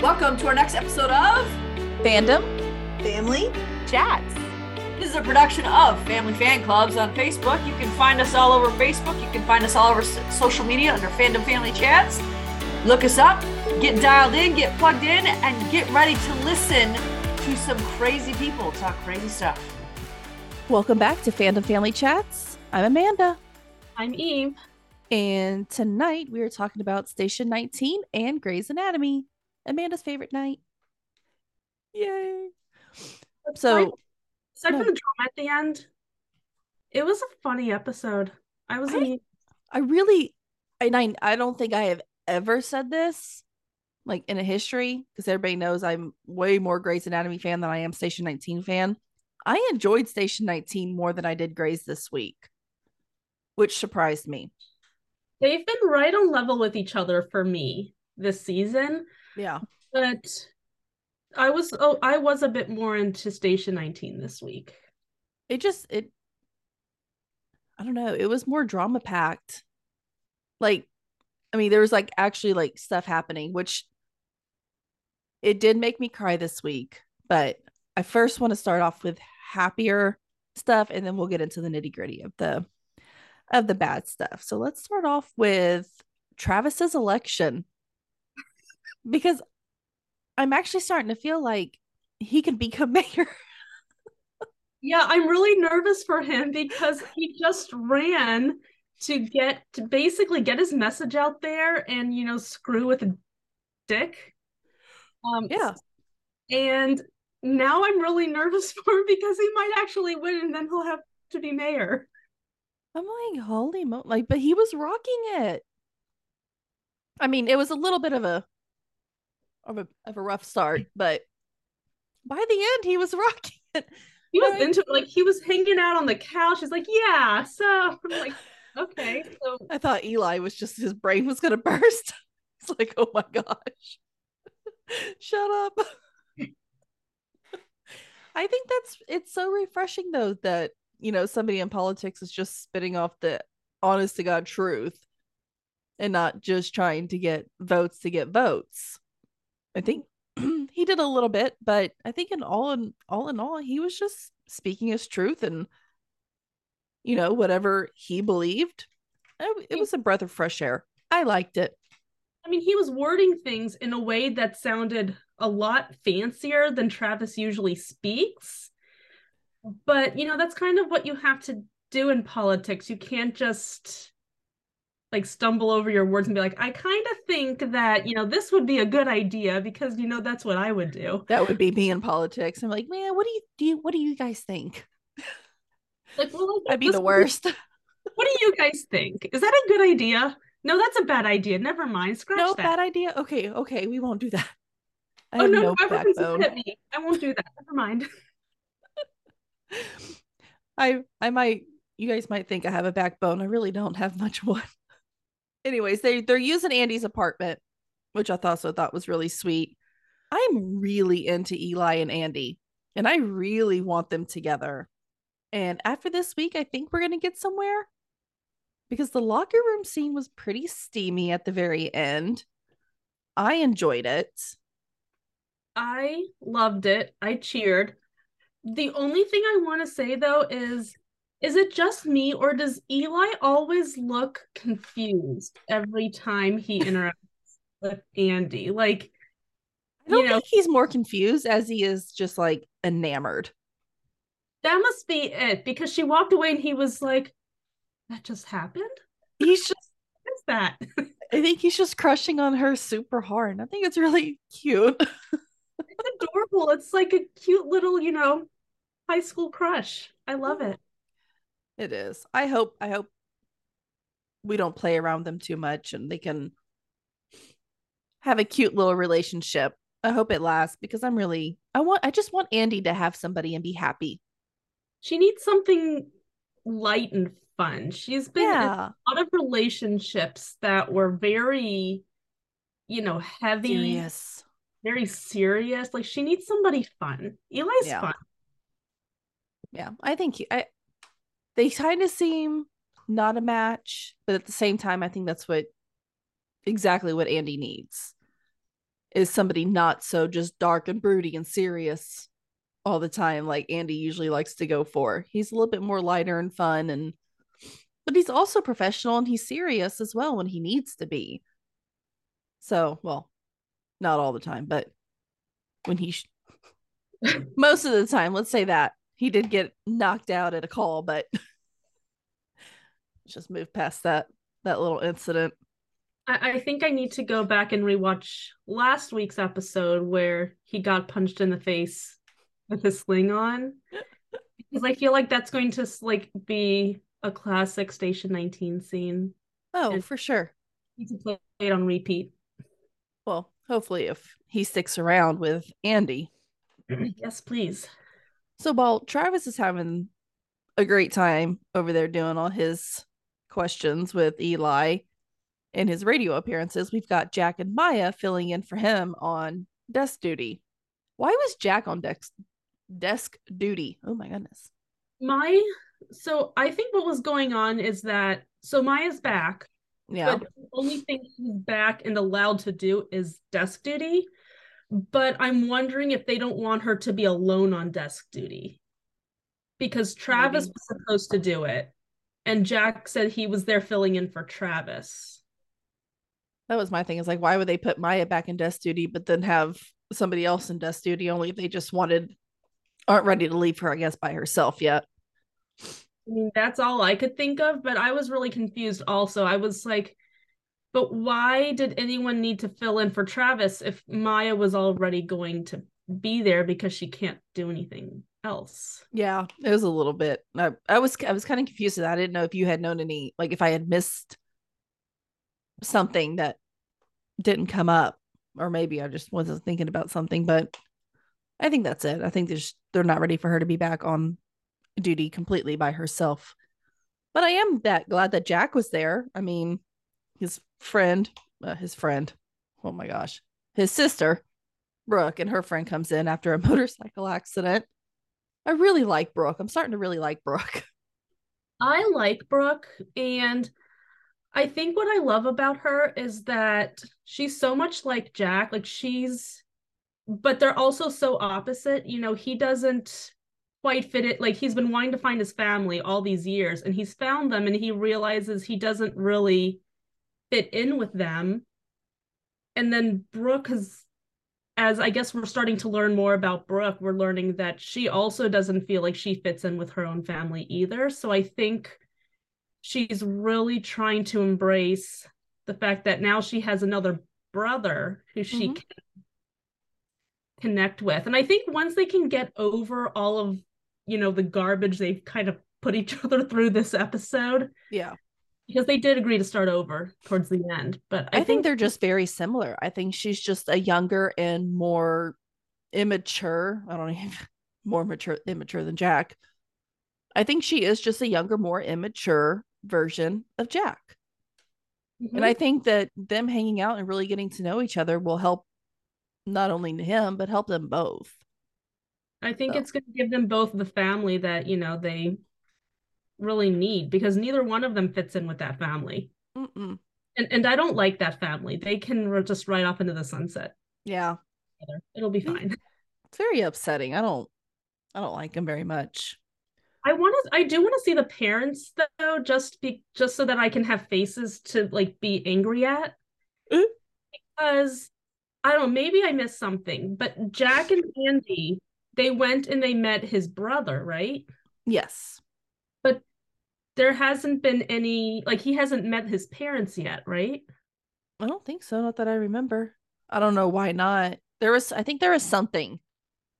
Welcome to our next episode of Fandom Family Chats. This is a production of Family Fan Clubs on Facebook. You can find us all over Facebook. You can find us all over social media under Fandom Family Chats. Look us up, get dialed in, get plugged in, and get ready to listen to some crazy people talk crazy stuff. Welcome back to Fandom Family Chats. I'm Amanda. I'm Eve. And tonight we are talking about Station 19 and Grey's Anatomy. Amanda's favorite night. Yay. So, Aside No. from the drama at the end, it was a funny episode. I was I- I really, and I, I don't think I have ever said this like in a history because everybody knows I'm way more Grey's Anatomy fan than I am Station 19 fan. I enjoyed Station 19 more than I did Grey's this week, which surprised me. they've been right on level with each other for me this season, Yeah. but I was oh I was a bit more into Station 19 this week. It just, it, I don't know, it was more drama packed. Like, I mean, there was like actually like stuff happening, which it did make me cry this week. But I first want to start off with happier stuff, and then we'll get into the nitty gritty of the of the bad stuff. So let's start off with Travis's election because I'm actually starting to feel like he can become mayor. Yeah, I'm really nervous for him because he just ran to get to basically get his message out there and you know screw with Dick. Um Yeah. and now I'm really nervous for him because he might actually win and then he'll have to be mayor. I'm like, holy mo like, but he was rocking it. I mean, it was a little bit of a of a of a rough start, but by the end he was rocking it. He was Right. into it, like he was hanging out on the couch. He's like, yeah, so I'm like, okay, so I thought Eli was just his brain was gonna burst. It's like, oh my gosh. Shut up. I think that's it's so refreshing though that you know somebody in politics is just spitting off the honest to God truth and not just trying to get votes to get votes. I think he did a little bit, but I think in all in all in all, he was just speaking his truth and you know whatever he believed. It, it was a breath of fresh air. I liked it. I mean, he was wording things in a way that sounded a lot fancier than Travis usually speaks. But, you know, that's kind of what you have to do in politics. You can't just like stumble over your words and be like, I kind of think that, you know, this would be a good idea because, you know, that's what I would do. That would be me in politics. I'm like, man, what do you do? You, what do you guys think? Like, well, like, I'd be the worst. What do you guys think? Is that a good idea? No, that's a bad idea. Never mind. Scratch no that. bad idea. Okay, okay, we won't do that. I oh no, no, everyone's backbone. mad at me. I won't do that. Never mind. I I might you guys might think I have a backbone. I really don't have much one. Anyways, they they're using Andy's apartment, which I also thought was really sweet. I'm really into Eli and Andy, and I really want them together. And after this week, I think we're gonna get somewhere because the locker room scene was pretty steamy at the very end. I enjoyed it. I loved it. I cheered. The only thing I want to say though is is it just me or does Eli always look confused every time he interacts with Andy? Like, I don't you know, think he's more confused as he is just like enamored. that must be it because she walked away and he was like, that just happened? He's just What is that? I think he's just crushing on her super hard. I think it's really cute. It's adorable. It's like a cute little, you know, high school crush. I love it. It is. I hope I hope we don't play around them too much and they can have a cute little relationship. I hope it lasts because I'm really I want I just want Andy to have somebody and be happy. She needs something light and fun. She's been in a lot of relationships that were very, you know, heavy, Serious. very serious. Like she needs somebody fun. Eli's Yeah. fun. Yeah. I think he, I they kind of seem not a match, but at the same time I think that's what exactly what Andy needs. is somebody not so just dark and broody and serious all the time like Andy usually likes to go for. He's a little bit more lighter and fun and but he's also professional and he's serious as well when he needs to be. So, well, not all the time, but when he sh- most of the time, let's say that he did get knocked out at a call, but just move past that that little incident. I, I think I need to go back and rewatch last week's episode where he got punched in the face with his sling on. because I feel like that's going to like be a classic Station 19 scene. Oh, And- for sure. Need to play it on repeat. Well, hopefully if he sticks around with Andy. Yes, please. So while Travis is having a great time over there doing all his questions with Eli in his radio appearances, we've got Jack and Maya filling in for him on desk duty. Why was Jack on desk desk duty? Oh my goodness. My so I think what was going on is that so Maya's back, Yeah. but the only thing she's back and allowed to do is desk duty. But I'm wondering if they don't want her to be alone on desk duty. Because Travis Maybe. was supposed to do it. And Jack said he was there filling in for Travis. That was my thing. Is like, why would they put Maya back in desk duty, but then have somebody else in desk duty? Only if they just wanted, aren't ready to leave her, I guess, by herself yet. I mean, that's all I could think of, but I was really confused also. I was like, but why did anyone need to fill in for Travis if Maya was already going to be there because she can't do anything else? Yeah, it was a little bit. I, I was I was kind of confused. I didn't know if you had known any, like if I had missed something that didn't come up, or maybe I just wasn't thinking about something. But I think that's it. I think they're just, they're not ready for her to be back on duty completely by herself. But I am that glad that Jack was there. I mean, his friend, uh, his friend. Oh my gosh, his sister, Brooke, and her friend comes in after a motorcycle accident. I really like Brooke. I'm starting to really like Brooke. I like Brooke, and I think what I love about her is that she's so much like Jack. Like she's, but they're also so opposite. You know, he doesn't quite fit it. Like he's been wanting to find his family all these years, and he's found them, and he realizes he doesn't really fit in with them. And then Brooke has, as I guess we're starting to learn more about Brooke, we're learning that she also doesn't feel like she fits in with her own family either. So I think she's really trying to embrace the fact that now she has another brother who she Mhm. can connect with. And I think once they can get over all of, you know, the garbage they've kind of put each other through this episode, Yeah. Because they did agree to start over towards the end. But I, think, they're just very similar. I think she's just a younger and more immature. I don't even more mature immature than Jack. I think she is just a younger, more immature version of Jack. Mhm. And I think that them hanging out and really getting to know each other will help not only him, but help them both. I think So- it's going to give them both the family that, you know, they really need because neither one of them fits in with that family. Mm-mm. And and I don't like that family. They can just ride off into the sunset. Yeah. It'll be fine. It's very upsetting. I don't I don't like them very much. I want to I do want to see the parents though just be just so that I can have faces to like be angry at. Eh. Because I don't know, maybe I missed something, but Jack and Andy, they went and they met his brother, right? Yes. There hasn't been any like he hasn't met his parents yet, right? I don't think so. Not that I remember. I don't know why not. There was I think there was something.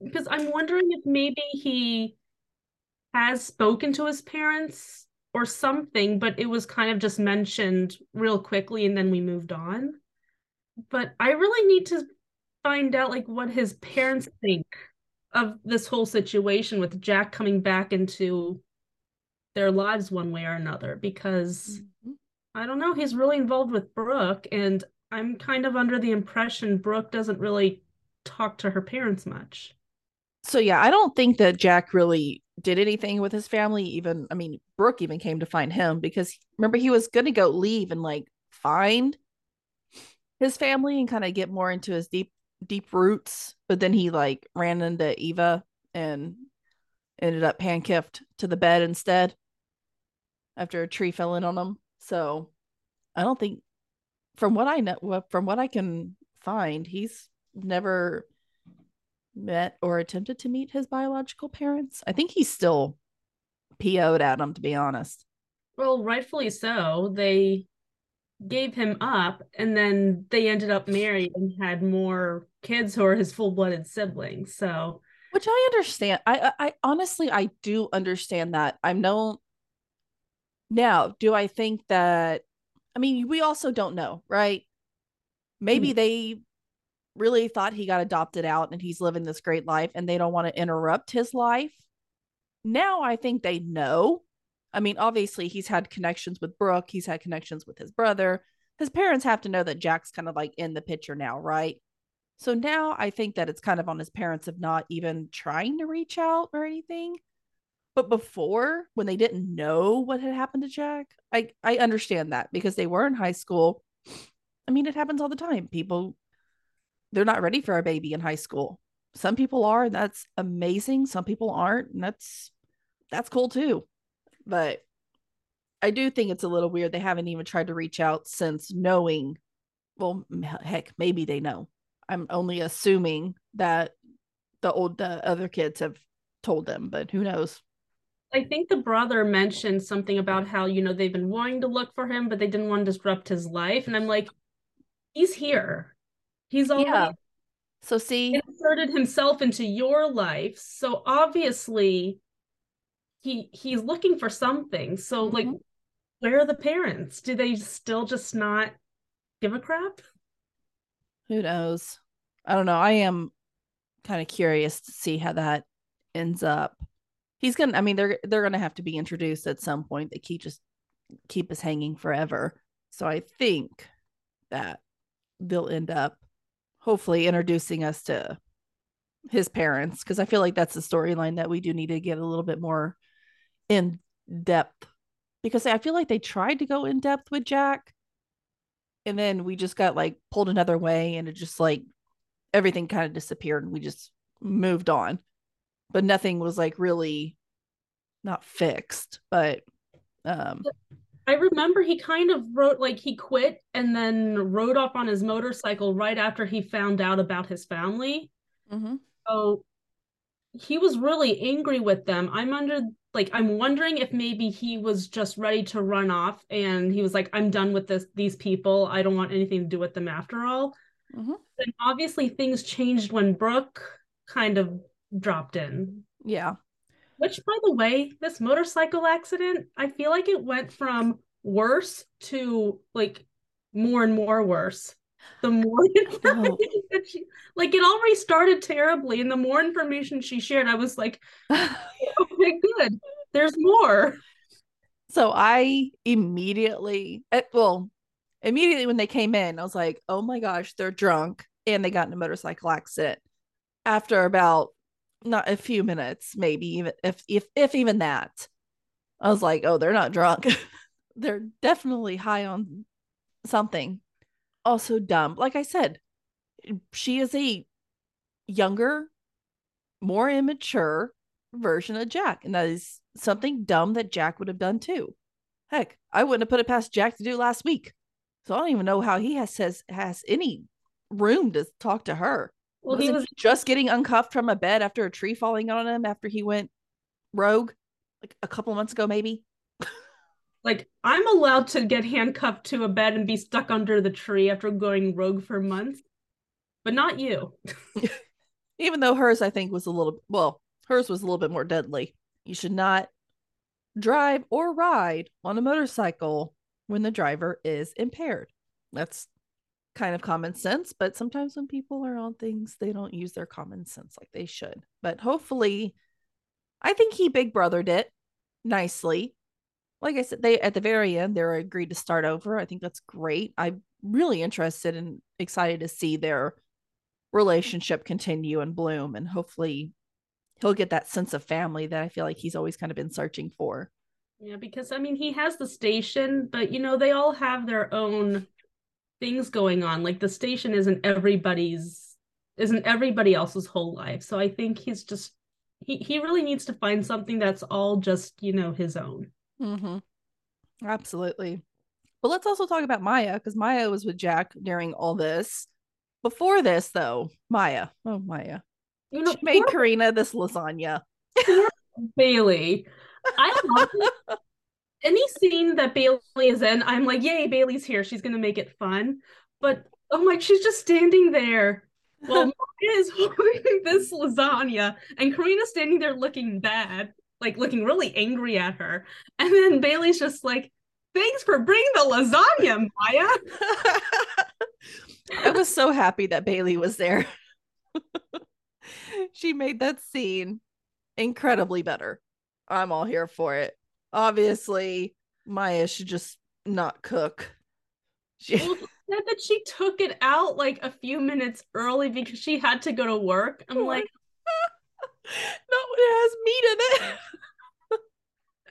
Because I'm wondering if maybe he has spoken to his parents or something, but it was kind of just mentioned real quickly and then we moved on. But I really need to find out like what his parents think of this whole situation with Jack coming back into their lives one way or another because mm-hmm. I don't know, he's really involved with Brooke and I'm kind of under the impression Brooke doesn't really talk to her parents much. So yeah, I don't think that Jack really did anything with his family. Even I mean, Brooke even came to find him because remember he was gonna go leave and like find his family and kind of get more into his deep deep roots, but then he like ran into Eva and ended up pankiffed to the bed instead after a tree fell in on him. So I don't think from what I know from what I can find, he's never met or attempted to meet his biological parents. I think he's still PO'd at them to be honest. Well, rightfully so. They gave him up and then they ended up married and had more kids who are his full-blooded siblings. So which I understand. I, I honestly I do understand that. I'm no now, do I think that I mean we also don't know, right? Maybe mm-hmm. they really thought he got adopted out and he's living this great life and they don't want to interrupt his life. Now I think they know. I mean, obviously he's had connections with Brooke, he's had connections with his brother. His parents have to know that Jack's kind of like in the picture now, right? So now I think that it's kind of on his parents of not even trying to reach out or anything. But before, when they didn't know what had happened to Jack, I I understand that because they were in high school. I mean, it happens all the time. People they're not ready for a baby in high school. Some people are, and that's amazing. Some people aren't, and that's that's cool too. But I do think it's a little weird. They haven't even tried to reach out since knowing. Well, heck, maybe they know. I'm only assuming that the old the other kids have told them, but who knows? I think the brother mentioned something about how you know they've been wanting to look for him, but they didn't want to disrupt his life. And I'm like, he's here. He's already yeah. so see inserted himself into your life. So obviously he he's looking for something. So mm-hmm. like where are the parents? Do they still just not give a crap? Who knows? I don't know. I am kind of curious to see how that ends up. He's gonna I mean they're they're gonna have to be introduced at some point. They keep just keep us hanging forever. So I think that they'll end up hopefully introducing us to his parents because I feel like that's the storyline that we do need to get a little bit more in depth because I feel like they tried to go in depth with Jack and then we just got like pulled another way and it just like everything kind of disappeared and we just moved on but nothing was like really not fixed but um I remember he kind of wrote like he quit and then rode off on his motorcycle right after he found out about his family. Mm-hmm. So he was really angry with them. I'm under like I'm wondering if maybe he was just ready to run off and he was like, I'm done with this these people. I don't want anything to do with them after all. Mm-hmm. And obviously things changed when Brooke kind of dropped in. Yeah. Which, by the way, this motorcycle accident, I feel like it went from worse to like more and more worse. The more information oh. she, like it already started terribly, and the more information she shared, I was like, okay, good. There's more. So I immediately, eh, well, immediately when they came in, I was like, oh my gosh, they're drunk and they got in a motorcycle accident. After about not a few minutes, maybe even if if if even that. I was like, oh, they're not drunk. they're definitely high on something. Also dumb. Like I said, she is a younger, more immature version of Jack. And that is something dumb that Jack would have done too. Heck, I wouldn't have put it past Jack to do last week. So I don't even know how he has says has any room to talk to her. Well, Wasn't he was just getting uncuffed from a bed after a tree falling on him after he went rogue, like a couple months ago, maybe. like I'm allowed to get handcuffed to a bed and be stuck under the tree after going rogue for months, but not you. Even though hers, I think, was a little well, hers was a little bit more deadly. You should not drive or ride on a motorcycle when the driver is impaired. That's kind of common sense, but sometimes when people are on things, they don't use their common sense like they should. But hopefully, I think he big brothered it nicely. Like I said, they at the very end they're agreed to start over. I think that's great. I'm really interested and excited to see their relationship continue and bloom and hopefully he'll get that sense of family that I feel like he's always kind of been searching for. Yeah, because I mean he has the station, but you know, they all have their own things going on. Like the station isn't everybody's isn't everybody else's whole life. So I think he's just he he really needs to find something that's all just, you know, his own. Mm-hmm. Absolutely. But let's also talk about Maya because Maya was with Jack during all this. Before this, though, Maya, oh Maya, You know, she made poor Carina this lasagna. Bailey. I love. Any scene that Bailey is in, I'm like, yay, Bailey's here. She's gonna make it fun. But I'm like, she's just standing there. Well, Maya is holding this lasagna, and Carina's standing there looking bad, like looking really angry at her. And then Bailey's just like, thanks for bringing the lasagna, Maya. I was so happy that Bailey was there. she made that scene incredibly better. I'm all here for it. Obviously, Maya should just not cook. She, Well, said that she took it out like a few minutes early because she had to go to work. I'm like, not when it has meat in it.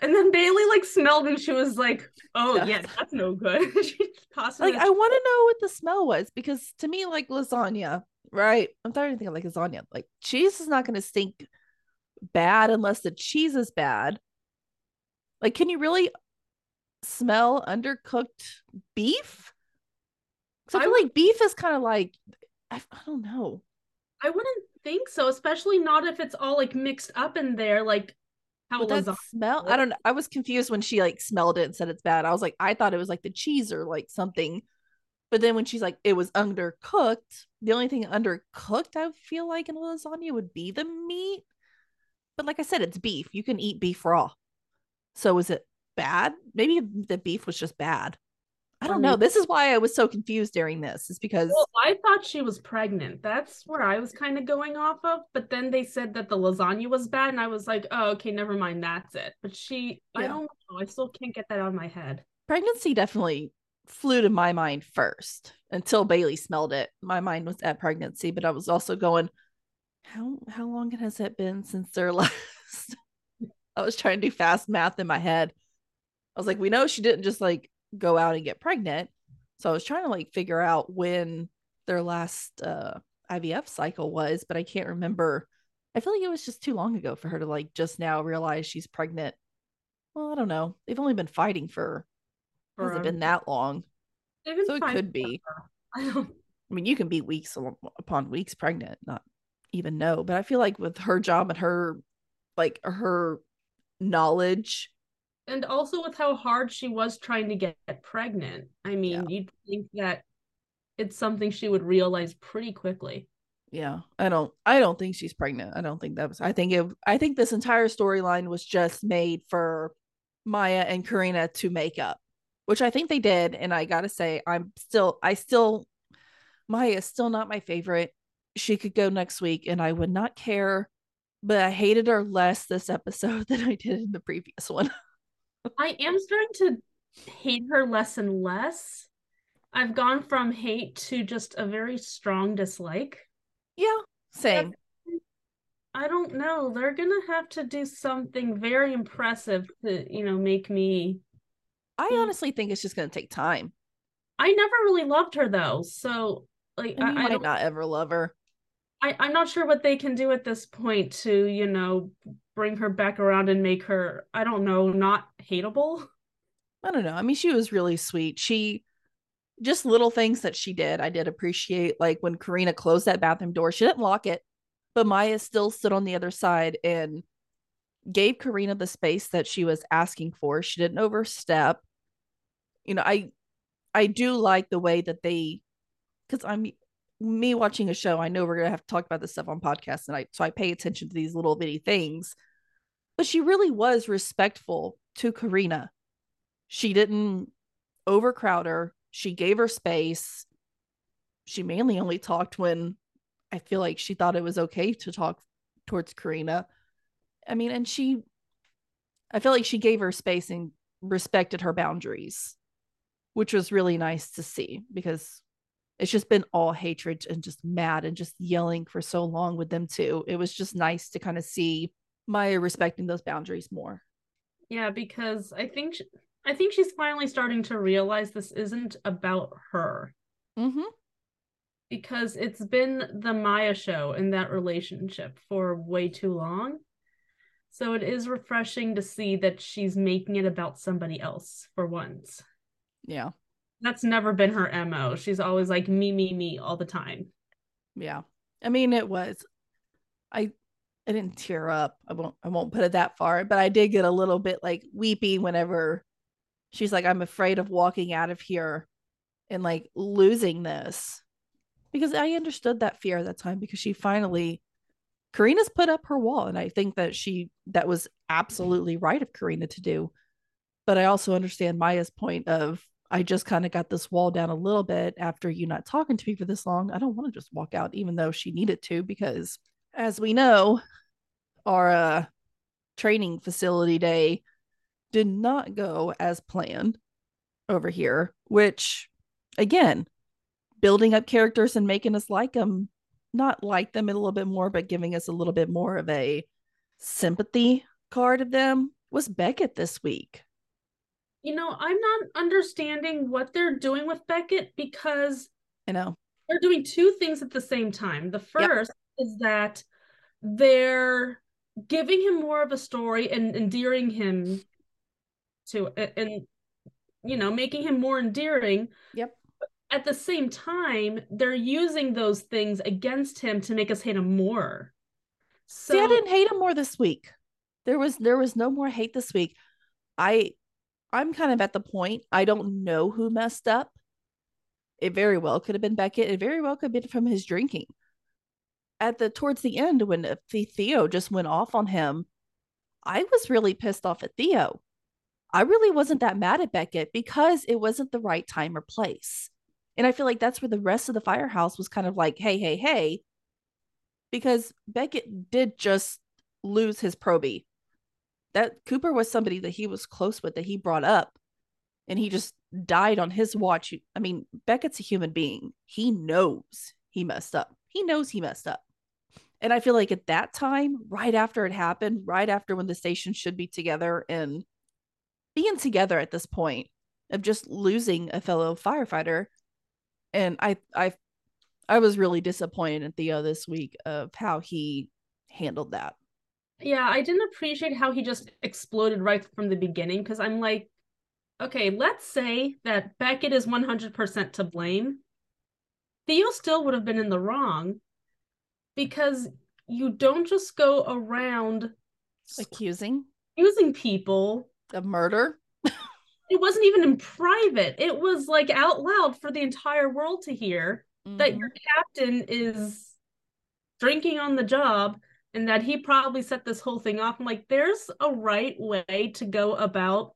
And then Bailey like smelled and she was like, "Oh Yeah. yeah, that's no good." she tossed it like I want to know what the smell was because to me, like lasagna, right? I'm starting to think of like lasagna. Like cheese is not going to stink bad unless the cheese is bad. Like, can you really smell undercooked beef? Because I feel like beef is kind of like I, I don't know. I wouldn't think so, especially not if it's all like mixed up in there, like how But that smell, I don't know. I was confused when she like smelled it and said it's bad. I was like, I thought it was like the cheese or like something. But then when she's like, it was undercooked, the only thing undercooked I feel like in a lasagna would be the meat. But like I said, it's beef. You can eat beef raw. So is it bad? Maybe the beef was just bad. I don't know. Um, this is why I was so confused during this, is because Well, I thought she was pregnant. That's where I was kind of going off of. But then they said that the lasagna was bad, and I was like, "Oh, okay, never mind. That's it." But she, I don't know. I still can't get that out of my head. pregnancy definitely flew to my mind first until Bailey smelled it. My mind was at pregnancy, but I was also going, how how long has it been since their last? I was trying to do fast math in my head. I was like, we know she didn't just like go out and get pregnant. So I was trying to like figure out when their last uh IVF cycle was, but I can't remember. I feel like it was just too long ago for her to like just now realize she's pregnant. Well, I don't know. They've only been fighting for For, hasn't been that long. So it could be. I don't. I mean, you can be weeks upon weeks pregnant, not even know. But I feel like with her job and her, like her knowledge, And also with how hard she was trying to get pregnant. I mean, you'd think that it's something she would realize pretty quickly. yeah, I don't, I don't think she's pregnant. I don't think that was. I think it. I think this entire storyline was just made for Maya and Carina to make up, which I think they did. And I gotta say, I'm still, I still, Maya is still not my favorite. She could go next week, and I would not care. But I hated her less this episode than I did in the previous one. I am starting to hate her less and less. I've gone from hate to just a very strong dislike. Yeah, same. I don't know. They're gonna have to do something very impressive to, you know, make me. I honestly think it's just going to take time. I never really loved her though, so like And I, I might not ever love her. I, I'm not sure what they can do at this point to, you know, bring her back around and make her, I don't know, not hateable. I don't know. I mean, she was really sweet. She just little things that she did, I did appreciate. Like when Carina closed that bathroom door, she didn't lock it, but Maya still stood on the other side and gave Carina the space that she was asking for. She didn't overstep. You know, I I do like the way that they because I'm me watching a show, I know we're gonna have to talk about this stuff on podcast and I so I pay attention to these little bitty things. But she really was respectful to Carina. She didn't overcrowd her. She gave her space. She mainly only talked when I feel like she thought it was okay to talk towards Carina. I mean, and she, I feel like she gave her space and respected her boundaries, which was really nice to see because it's just been all hatred and just mad and just yelling for so long with them too. It was just nice to kind of see Maya respecting those boundaries more. Yeah, because I think sh I think she's finally starting to realize this isn't about her. Mm-hmm. because it's been the Maya show in that relationship for way too long. So it is refreshing to see that she's making it about somebody else for once. Yeah. That's never been her MO. She's always like me, me, me all the time. Yeah. I mean, it was. I I didn't tear up. I won't I won't put it that far, but I did get a little bit like weepy whenever she's like, I'm afraid of walking out of here and like losing this. Because I understood that fear at that time because she finally Carina's put up her wall. And I think that she that was absolutely right of Carina to do. But I also understand Maya's point of I just kind of got this wall down a little bit after you not talking to me for this long. I don't want to just walk out, even though she needed to, because as we know, our uh, training facility day did not go as planned over here, which again, building up characters and making us like them, not like them a little bit more, but giving us a little bit more of a sympathy card of them was Beckett this week you know, I'm not understanding what they're doing with Beckett because I know. they're doing two things at the same time. The first yep. is that they're giving him more of a story and endearing him to and you know making him more endearing. Yep. At the same time they're using those things against him to make us hate him more. So See, i didn't hate him more this week. There was there was no more hate this week. I I'm kind of at the point I don't know who messed up. It very well could have been Beckett. It very well could have been from his drinking. At the towards the end, when Theo just went off on him, I was really pissed off at Theo. I really wasn't that mad at Beckett because it wasn't the right time or place. And I feel like that's where the rest of the firehouse was kind of like, hey, hey, hey, because Beckett did just lose his Proby that Cooper was somebody that he was close with that he brought up and he just died on his watch. I mean, Beckett's a human being. He knows he messed up. He knows he messed up. And I feel like at that time, right after it happened, right after when the station should be together and being together at this point of just losing a fellow firefighter. And I I I was really disappointed in Theo this week of how he handled that yeah, I didn't appreciate how he just exploded right from the beginning because I'm like, okay, let's say that Beckett is 100% to blame. Theo still would have been in the wrong because you don't just go around accusing accusing people of murder. it wasn't even in private. It was like out loud for the entire world to hear mm-hmm. that your captain is drinking on the job and that he probably set this whole thing off. I'm like, there's a right way to go about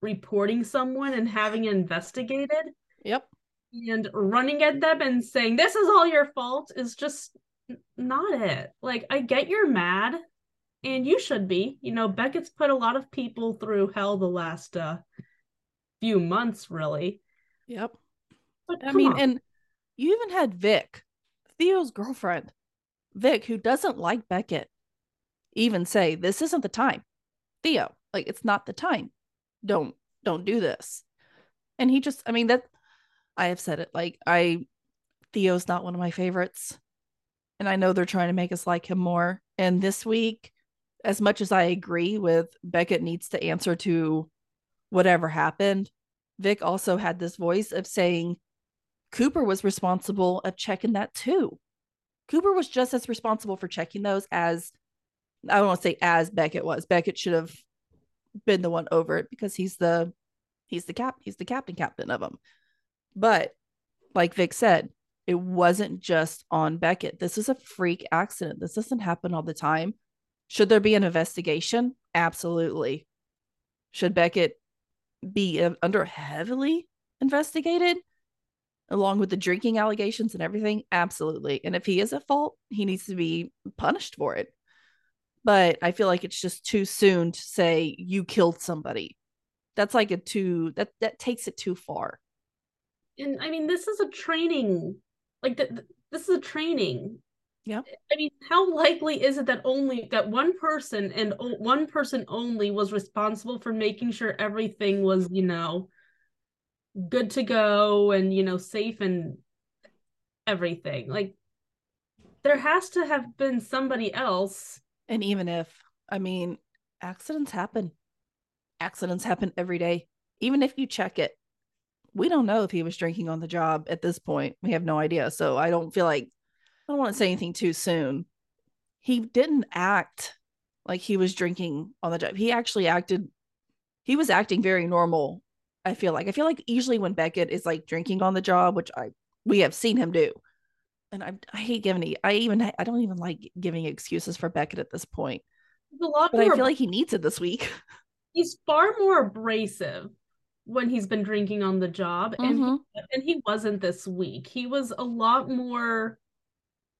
reporting someone and having it investigated. Yep. And running at them and saying, this is all your fault is just not it. Like, I get you're mad, and you should be. You know, Beckett's put a lot of people through hell the last uh, few months, really. Yep. But I mean, on. and you even had Vic, Theo's girlfriend Vic, who doesn't like Beckett, even say, This isn't the time. Theo, like it's not the time. Don't don't do this. And he just, I mean, that I have said it. Like I Theo's not one of my favorites. And I know they're trying to make us like him more. And this week, as much as I agree with Beckett needs to answer to whatever happened, Vic also had this voice of saying Cooper was responsible of checking that too. Cooper was just as responsible for checking those as I don't want to say as Beckett was. Beckett should have been the one over it because he's the he's the cap he's the captain captain of them. But like Vic said, it wasn't just on Beckett. This is a freak accident. This doesn't happen all the time. Should there be an investigation? Absolutely. Should Beckett be uh, under heavily investigated? Along with the drinking allegations and everything absolutely. And if he is at fault he needs to be punished for it. But i feel like it's just too soon to say you killed somebody. That's like a too that that takes it too far. And i mean this is a training like the, this is a training. Yeah i mean how likely is it that only that one person and one person only was responsible for making sure everything was you know good to go and you know safe and everything. Like there has to have been somebody else. And even if, I mean, accidents happen. Accidents happen every day. Even if you check it, we don't know if he was drinking on the job at this point. We have no idea. So I don't feel like I don't want to say anything too soon. He didn't act like he was drinking on the job. He actually acted he was acting very normal. I feel like I feel like usually when Beckett is like drinking on the job, which I we have seen him do, and I I hate giving I even I don't even like giving excuses for Beckett at this point. A lot but I feel like he needs it this week. He's far more abrasive when he's been drinking on the job, and Mhm. he, and he wasn't this week. He was a lot more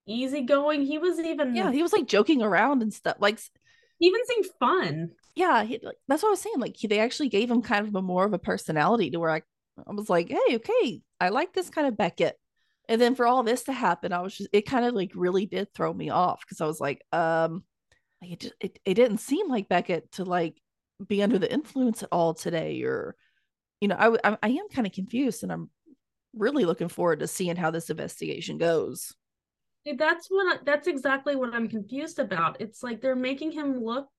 easygoing. He was even Yeah, he was like joking around and stuff. Like, he even seemed fun. Yeah, he, that's what I was saying. Like, he, they actually gave him kind of a more of a personality to where I, I was like, hey, okay, I like this kind of Beckett. And then for all this to happen, I was just, it kind of like really did throw me off because I was like, um, it, just, it, it didn't seem like Beckett to like be under the influence at all today, or, you know, I I am kind of confused and I'm really looking forward to seeing how this investigation goes. That's what I- that's exactly what I'm confused about. It's like they're making him look,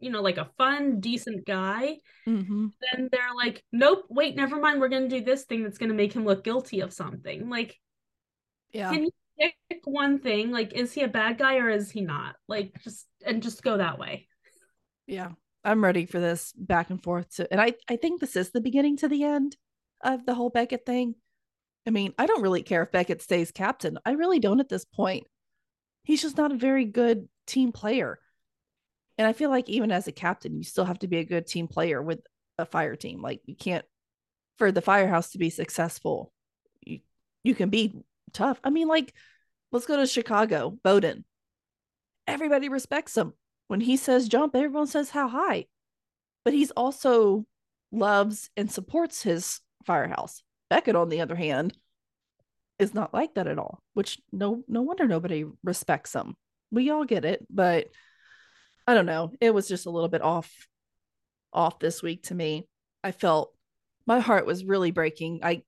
you know, like a fun, decent guy. Mm-hmm. Then they're like, nope, wait, never mind. We're gonna do this thing that's gonna make him look guilty of something. Like, Yeah. can you pick one thing? Like, is he a bad guy or is he not? Like, just and just go that way. yeah i'm ready for this back and forth to and i i think this is the beginning to the end of the whole beckett thing i mean i don't really care if beckett stays captain i really don't at this point he's just not a very good team player and i feel like even as a captain you still have to be a good team player with a fire team like you can't for the firehouse to be successful you you can be tough i mean like let's go to chicago boden everybody respects him when he says jump, everyone says how high. But he's also loves and supports his firehouse. Beckett, on the other hand, is not like that at all, which no no wonder nobody respects him. We all get it, but I don't know. It was just a little bit off off this week to me. I felt my heart was really breaking. I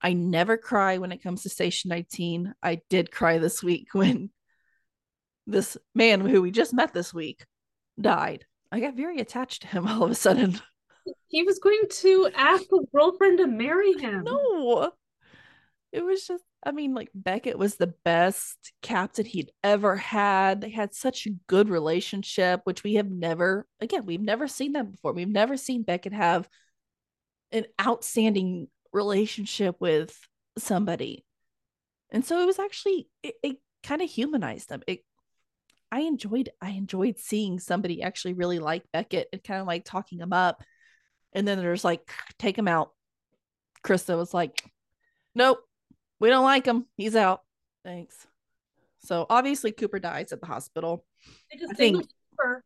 I never cry when it comes to Station 19. I did cry this week when this man who we just met this week died. I got very attached to him all of a sudden. He was going to ask his girlfriend to marry him. No, it was just, I mean, like Beckett was the best captain he'd ever had. They had such a good relationship, which we have never, again, we've never seen that before. We've never seen Beckett have an outstanding relationship with somebody. And so it was actually, it, it kind of humanized them. It, I enjoyed, I enjoyed seeing somebody actually really like Beckett and kind of like talking him up. And then there's like, take him out. Krista was like, nope, we don't like him. He's out. Thanks. So obviously Cooper dies at the hospital. They just think think-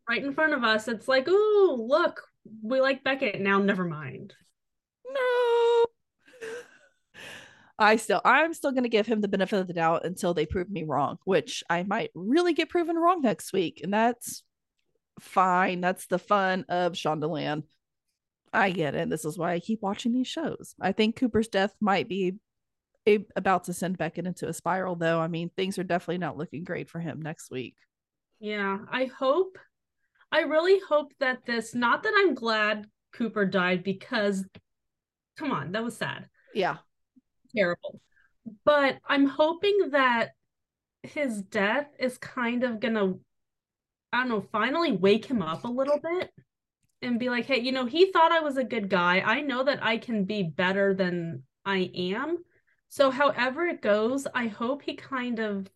right in front of us. It's like, oh look, we like Beckett now. Never mind. No. I still I'm still gonna give him the benefit of the doubt until they prove me wrong, which I might really get proven wrong next week. And that's fine. That's the fun of Shondaland. I get it. This is why I keep watching these shows. I think Cooper's death might be about to send Beckett into a spiral, though. I mean, things are definitely not looking great for him next week. Yeah, I hope. I really hope that this. Not that I'm glad Cooper died because, come on, that was sad. Yeah. terrible. But I'm hoping that his death is kind of gonna, I don't know, finally wake him up a little bit and be like, hey, you know, he thought I was a good guy. I know that I can be better than I am. So, however it goes, I hope he kind of,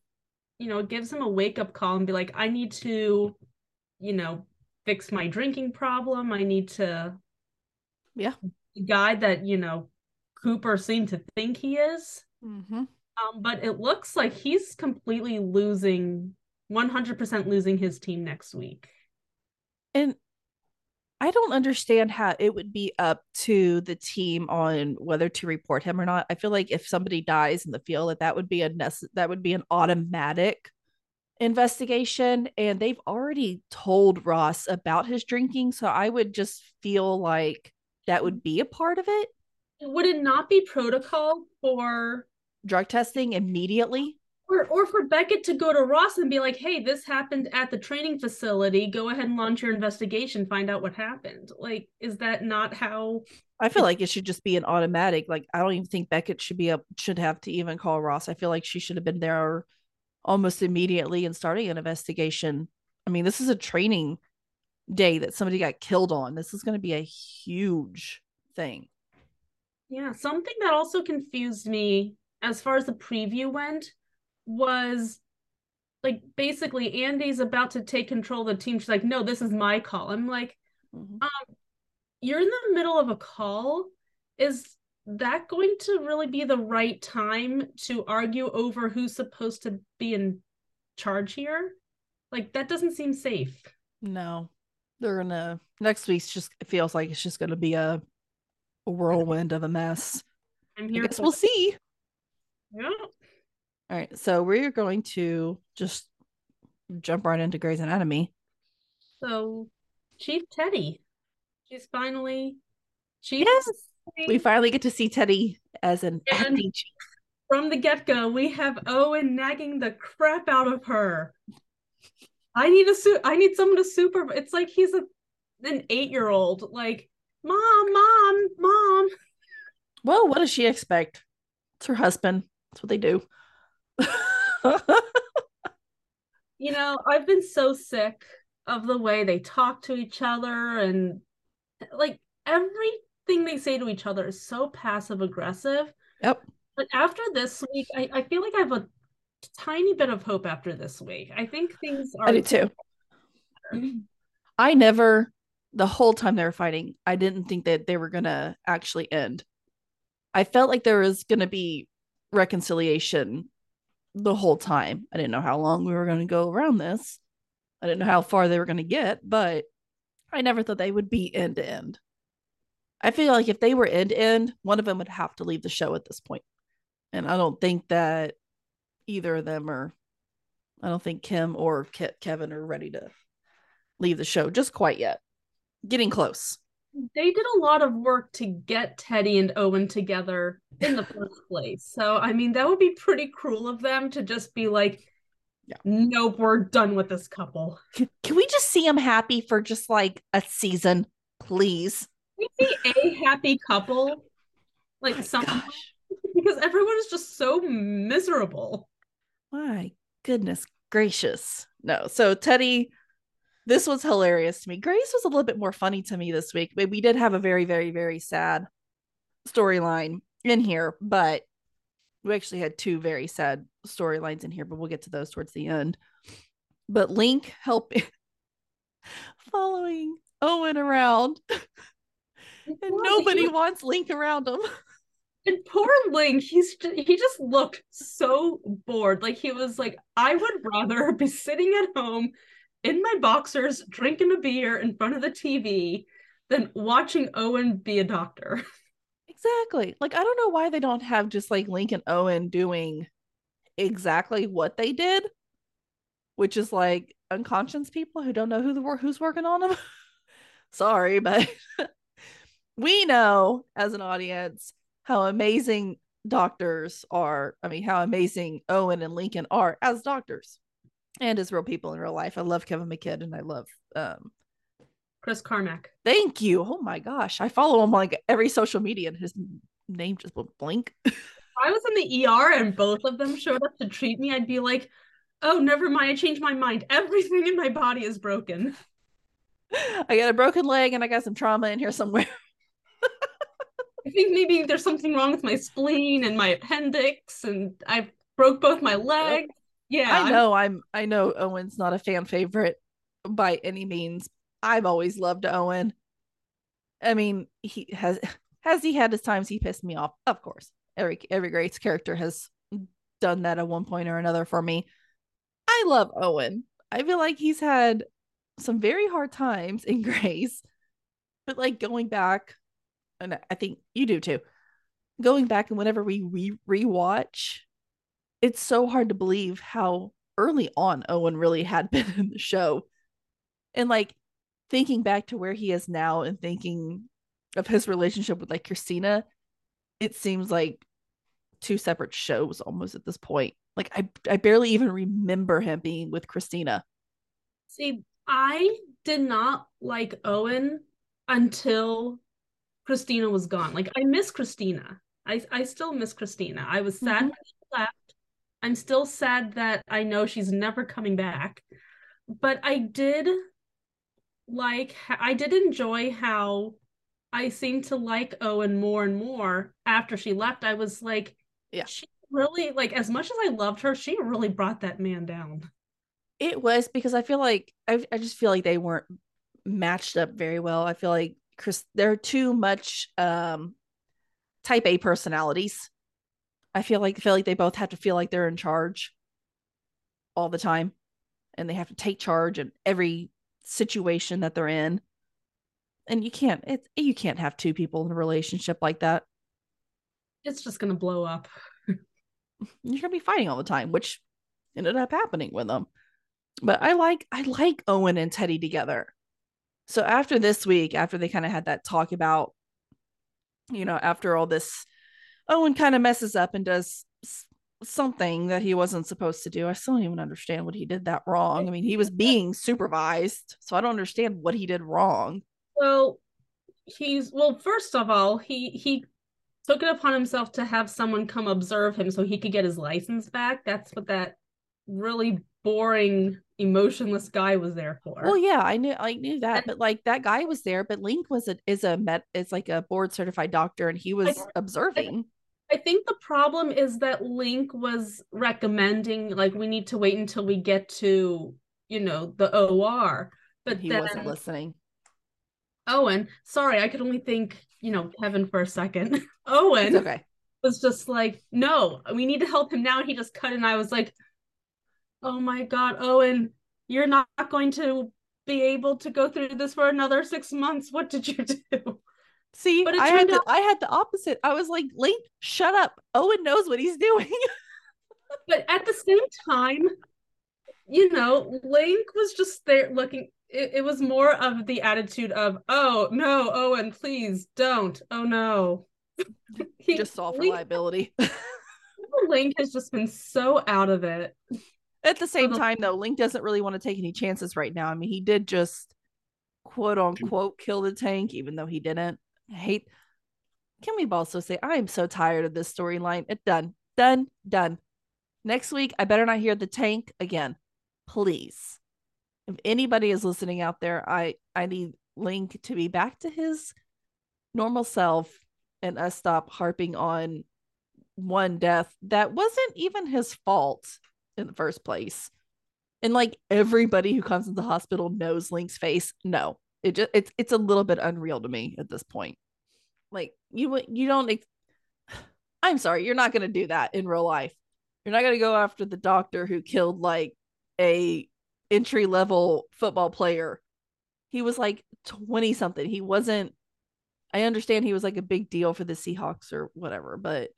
you know, gives him a wake up call and be like, I need to, you know, fix my drinking problem. I need to, Yeah. the guy that, you know, Cooper seemed to think he is. Mm-hmm. Um, but it looks like he's completely losing, 100% losing his team next week. And I don't understand how it would be up to the team on whether to report him or not. I feel like if somebody dies in the field, that that would be a nece- that would be an automatic investigation, and they've already told Ross about his drinking, so I would just feel like that would be a part of it. Would it not be protocol for drug testing immediately. Or, or for Beckett to go to Ross and be like, hey, this happened at the training facility. Go ahead and launch your investigation, find out what happened. Like, is that not how I feel like it should just be an automatic. Like I don't even think Beckett should be up should have to even call Ross. I feel like she should have been there almost immediately and starting an investigation. I mean, this is a training day that somebody got killed on. This is going to be a huge thing. Yeah, something that also confused me as far as the preview went was like basically Andy's about to take control of the team. She's like, "No, this is my call." I'm like, mm-hmm. um, "You're in the middle of a call. Is that going to really be the right time to argue over who's supposed to be in charge here? Like that doesn't seem safe." No. They're gonna next week's just it feels like it's just gonna be a, a whirlwind of a mess. I'm here I guess we'll see. Yeah. All right, so we're going to just jump right into Grey's Anatomy. So, Chief Teddy, she's finally Chief. Yes, we finally get to see Teddy as an and acting chief. From the get go, we have Owen nagging the crap out of her. I need a suit. I need someone to super. It's like he's a an eight year old. Like, mom, mom, mom. Well, what does she expect? It's her husband. That's what they do. you know, I've been so sick of the way they talk to each other and like everything they say to each other is so passive aggressive. Yep. But after this week, I, I feel like I have a tiny bit of hope after this week. I think things are. I do too. I never, the whole time they were fighting, I didn't think that they were going to actually end. I felt like there was going to be reconciliation the whole time. I didn't know how long we were going to go around this. I didn't know how far they were going to get, but I never thought they would be end to end. I feel like if they were end to end, one of them would have to leave the show at this point. And I don't think that either of them are I don't think Kim or Ke- Kevin are ready to leave the show just quite yet. Getting close. They did a lot of work to get Teddy and Owen together in the first place. So, I mean, that would be pretty cruel of them to just be like, yeah. nope, we're done with this couple. Can we just see them happy for just like a season, please? We see a happy couple, like oh some because everyone is just so miserable. My goodness gracious. No. So Teddy, this was hilarious to me. Grey's was a little bit more funny to me this week, but we did have a very, very, very sad storyline in here, but we actually had two very sad storylines in here, but we'll get to those towards the end. But Link helping following Owen around. and nobody wants Link around him. And poor Link, he's just, he just looked so bored. Like he was like, I would rather be sitting at home in my boxers, drinking a beer in front of the TV than watching Owen be a doctor. Exactly. Like I don't know why they don't have just like and Owen doing exactly what they did, which is like unconscious people who don't know who the who's working on them. Sorry, but we know as an audience how amazing doctors are. I mean, how amazing Owen and Lincoln are as doctors and as real people in real life. I love Kevin McKidd and I love um, Chris Carmack. Thank you. Oh my gosh. I follow him like every social media and his name just went blank. I was in the ER and both of them showed up to treat me, I'd be like, oh, never mind. I changed my mind. Everything in my body is broken. I got a broken leg and I got some trauma in here somewhere. I think maybe there's something wrong with my spleen and my appendix, and I broke both my legs. Yeah, I know. I'm. I know Owen's not a fan favorite by any means. I've always loved Owen. I mean, he has has he had his times he pissed me off. Of course, every every Grey's character has done that at one point or another for me. I love Owen. I feel like he's had some very hard times in Grey's, but like going back and I think you do too. Going back and whenever we re- rewatch, it's so hard to believe how early on Owen really had been in the show. And like thinking back to where he is now and thinking of his relationship with like Cristina, it seems like two separate shows almost at this point. Like I I barely even remember him being with Cristina. See, I did not like Owen until Cristina was gone. Like I miss Cristina. I I still miss Cristina. I was sad Mhm. when she left. I'm still sad that I know she's never coming back. But I did like I did enjoy how I seemed to like Owen more and more after she left. I was like, Yeah. she really like as much as I loved her, she really brought that man down. It was because I feel like I I just feel like they weren't matched up very well. I feel like Chris they're too much um type A personalities. I feel like feel like they both have to feel like they're in charge all the time and they have to take charge in every situation that they're in. And you can't it you can't have two people in a relationship like that. It's just gonna blow up. You're gonna be fighting all the time, which ended up happening with them. But I like I like Owen and Teddy together. So after this week, after they kind of had that talk about, you know, after all this, Owen kind of messes up and does something that he wasn't supposed to do. I still don't even understand what he did that wrong. I mean, he was being supervised, so I don't understand what he did wrong. Well, he's well, first of all, he he took it upon himself to have someone come observe him so he could get his license back. That's what that really boring, emotionless guy was there for. Well, yeah, I knew I knew that, And- but like that guy was there, but Link was a is a met is like a board certified doctor and he was observing. I think the problem is that Link was recommending like we need to wait until we get to, you know, the OR. But he then wasn't listening. Owen, sorry, I could only think, you know, Kevin for a second. Owen It's okay. was just like, no, we need to help him now. And he just cut and I was like, oh my God, Owen, you're not going to be able to go through this for another six months. What did you do? See, But I had turned the I had the opposite. I was like, Link, shut up. Owen knows what he's doing. But at the same time, you know, Link was just there looking. It, it was more of the attitude of, oh no, Owen, please don't. Oh no. He- Just saw for Link, liability. Link has just been so out of it. At the same the- time, though, Link doesn't really want to take any chances right now. I mean, he did just quote unquote kill the tank, even though he didn't. I hate. Can we also say I am so tired of this storyline? It done, done, done. Next week, I better not hear the tank again, please. If anybody is listening out there, I I need Link to be back to his normal self and us stop harping on one death that wasn't even his fault in the first place. And like everybody who comes into the hospital knows Link's face. No, it just it's it's a little bit unreal to me at this point. Like you you don't. I'm sorry, you're not gonna do that in real life. You're not gonna go after the doctor who killed like a entry level football player. He was like 20 something. He wasn't. I understand he was like a big deal for the Seahawks or whatever, but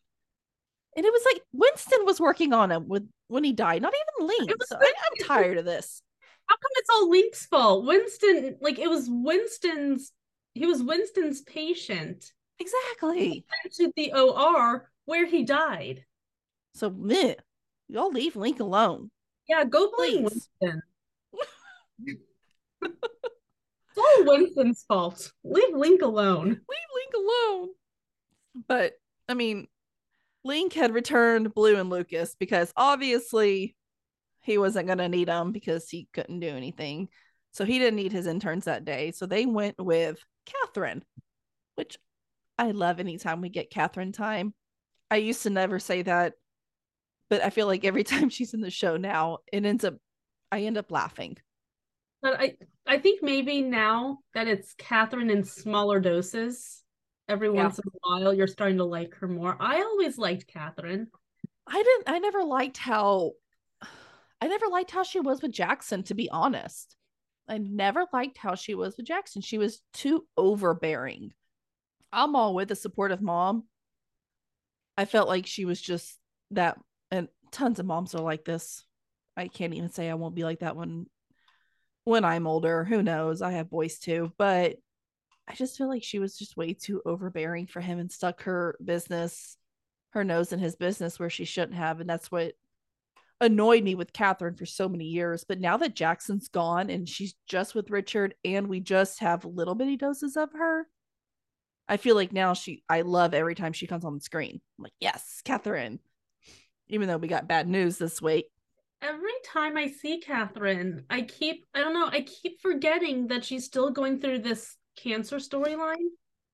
and it was like Winston was working on him with when he died, not even Link. So I, I'm tired of this. How come it's all Link's fault? Winston, like it was Winston's. He was Winston's patient Exactly. to the OR where he died. So meh, y'all leave Link alone. Yeah, go blame Please. Winston. it's all Winston's fault. Leave Link alone. Leave Link alone. But I mean, Link had returned Blue and Lucas because obviously he wasn't gonna need them because he couldn't do anything. So he didn't need his interns that day. So they went with Catherine, which I love anytime we get Catherine time. I used to never say that, but I feel like every time she's in the show now, it ends up I end up laughing. But I, I think maybe now that it's Catherine in smaller doses, every Yeah. once in a while, you're starting to like her more. I always liked Catherine. I didn't I never liked how I never liked how she was with Jackson, to be honest. I never liked how she was with Jackson. She was too overbearing. I'm all with a supportive mom. I felt like she was just that and tons of moms are like this. I can't even say I won't be like that when when I'm older. Who knows? I have boys too, but I just feel like she was just way too overbearing for him and stuck her business her nose in his business where she shouldn't have. And that's what annoyed me with Catherine for so many years. But now that Jackson's gone and she's just with Richard and we just have little bitty doses of her, I feel like now she, I love every time she comes on the screen. I'm like, yes, Catherine. Even though we got bad news this week. Every time I see Catherine, I keep, I don't know, I keep forgetting that she's still going through this cancer storyline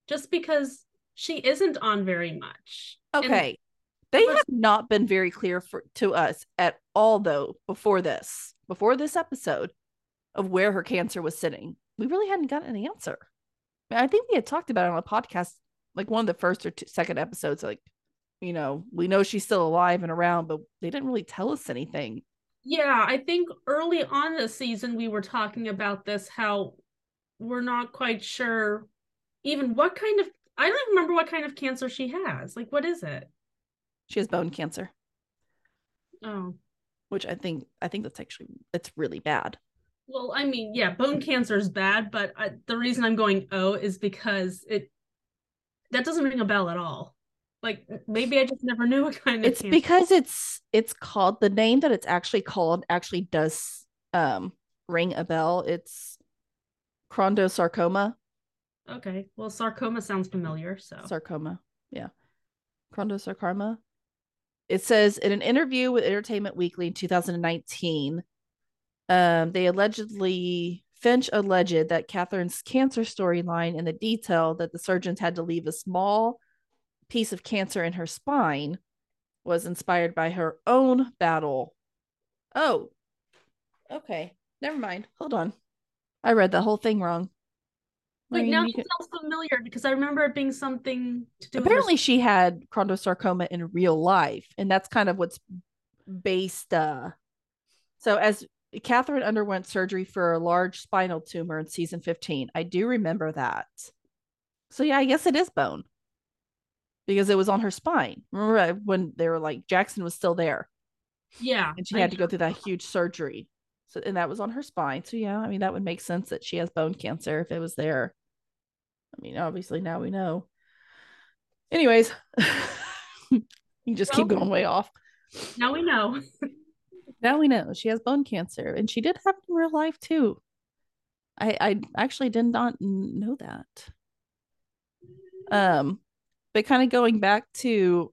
just because she isn't on very much. Okay. They have not been very clear for to us at all though before this, before this episode of where her cancer was sitting. We really hadn't gotten an answer. I think we had talked about it on a podcast, like one of the first or two, second episodes. Like, you know, we know she's still alive and around, but they didn't really tell us anything. Yeah, I think early on this season we were talking about this how we're not quite sure even what kind of I don't even remember what kind of cancer she has. Like what is it? She has bone cancer. Oh. Which I think I think that's actually that's really bad. Well, I mean, yeah, bone cancer is bad, but I, the reason I'm going oh is because it that doesn't ring a bell at all. Like maybe I just never knew what kind of It's cancer. because it's it's called the name that it's actually called actually does um ring a bell. It's chondrosarcoma. Okay. Well, sarcoma sounds familiar, so. Sarcoma. Yeah. Chondrosarcoma. It says in an interview with Entertainment Weekly in 2019, um, they allegedly Finch alleged that Catherine's cancer storyline and the detail that the surgeons had to leave a small piece of cancer in her spine was inspired by her own battle. Oh, okay. Never mind. Hold on. I read the whole thing wrong. Wait, I mean, now it sounds familiar because I remember it being something to do. Apparently, her... she had chondrosarcoma in real life, and that's kind of what's based. Uh, so as Catherine underwent surgery for a large spinal tumor in season 15. I do remember that. So yeah, I guess it is bone because it was on her spine. Remember when they were like Jackson was still there? Yeah. And she had to go through that huge surgery. So and that was on her spine. So yeah, I mean that would make sense that she has bone cancer if it was there. I mean, obviously now we know. Anyways, you just well, keep going way off. Now we know. now we know she has bone cancer, and she did have it in real life too. I I actually did not know that. Um, but kind of going back to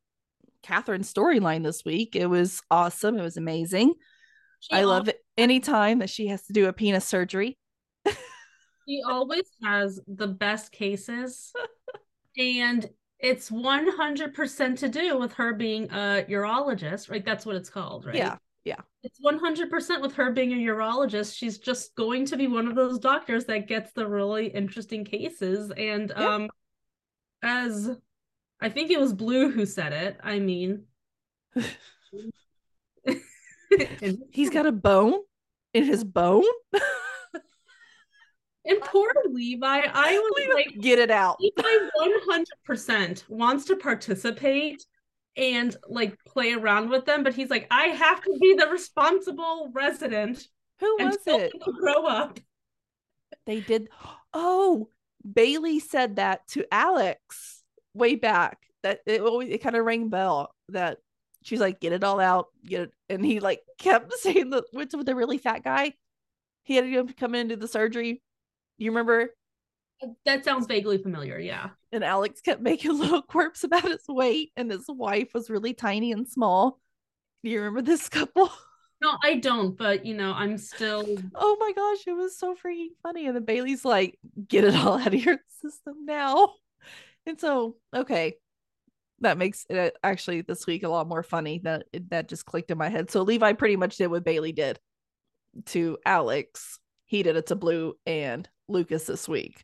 Catherine's storyline this week, it was awesome. It was amazing. She I love it anytime that she has to do a penis surgery. she always has the best cases. and it's 100% to do with her being a urologist, right? That's what it's called, right? Yeah. Yeah. It's 100% with her being a urologist. She's just going to be one of those doctors that gets the really interesting cases. And um as I think it was Blue who said it. I mean, he's got a bone in his bone. and poor Levi, I was Levi, like, get it out. Levi 100% wants to participate and like play around with them, but he's like, I have to be the responsible resident. Who was it? Grow up. They did. Oh, Bailey said that to Alex way back. That it always it kind of rang bell that she's like, get it all out, get it. And he like kept saying the with the really fat guy. He had to come in and do the surgery. You remember? Uh, that sounds vaguely familiar, yeah. And Alex kept making little quirks about his weight, and his wife was really tiny and small. Do you remember this couple? No, I don't, but you know, I'm still. Oh my gosh, it was so freaking funny. And then Bailey's like, get it all out of your system now. And so, okay, that makes it uh, actually this week a lot more funny that that just clicked in my head. So Levi pretty much did what Bailey did to Alex. He did it to Blue and Lucas this week.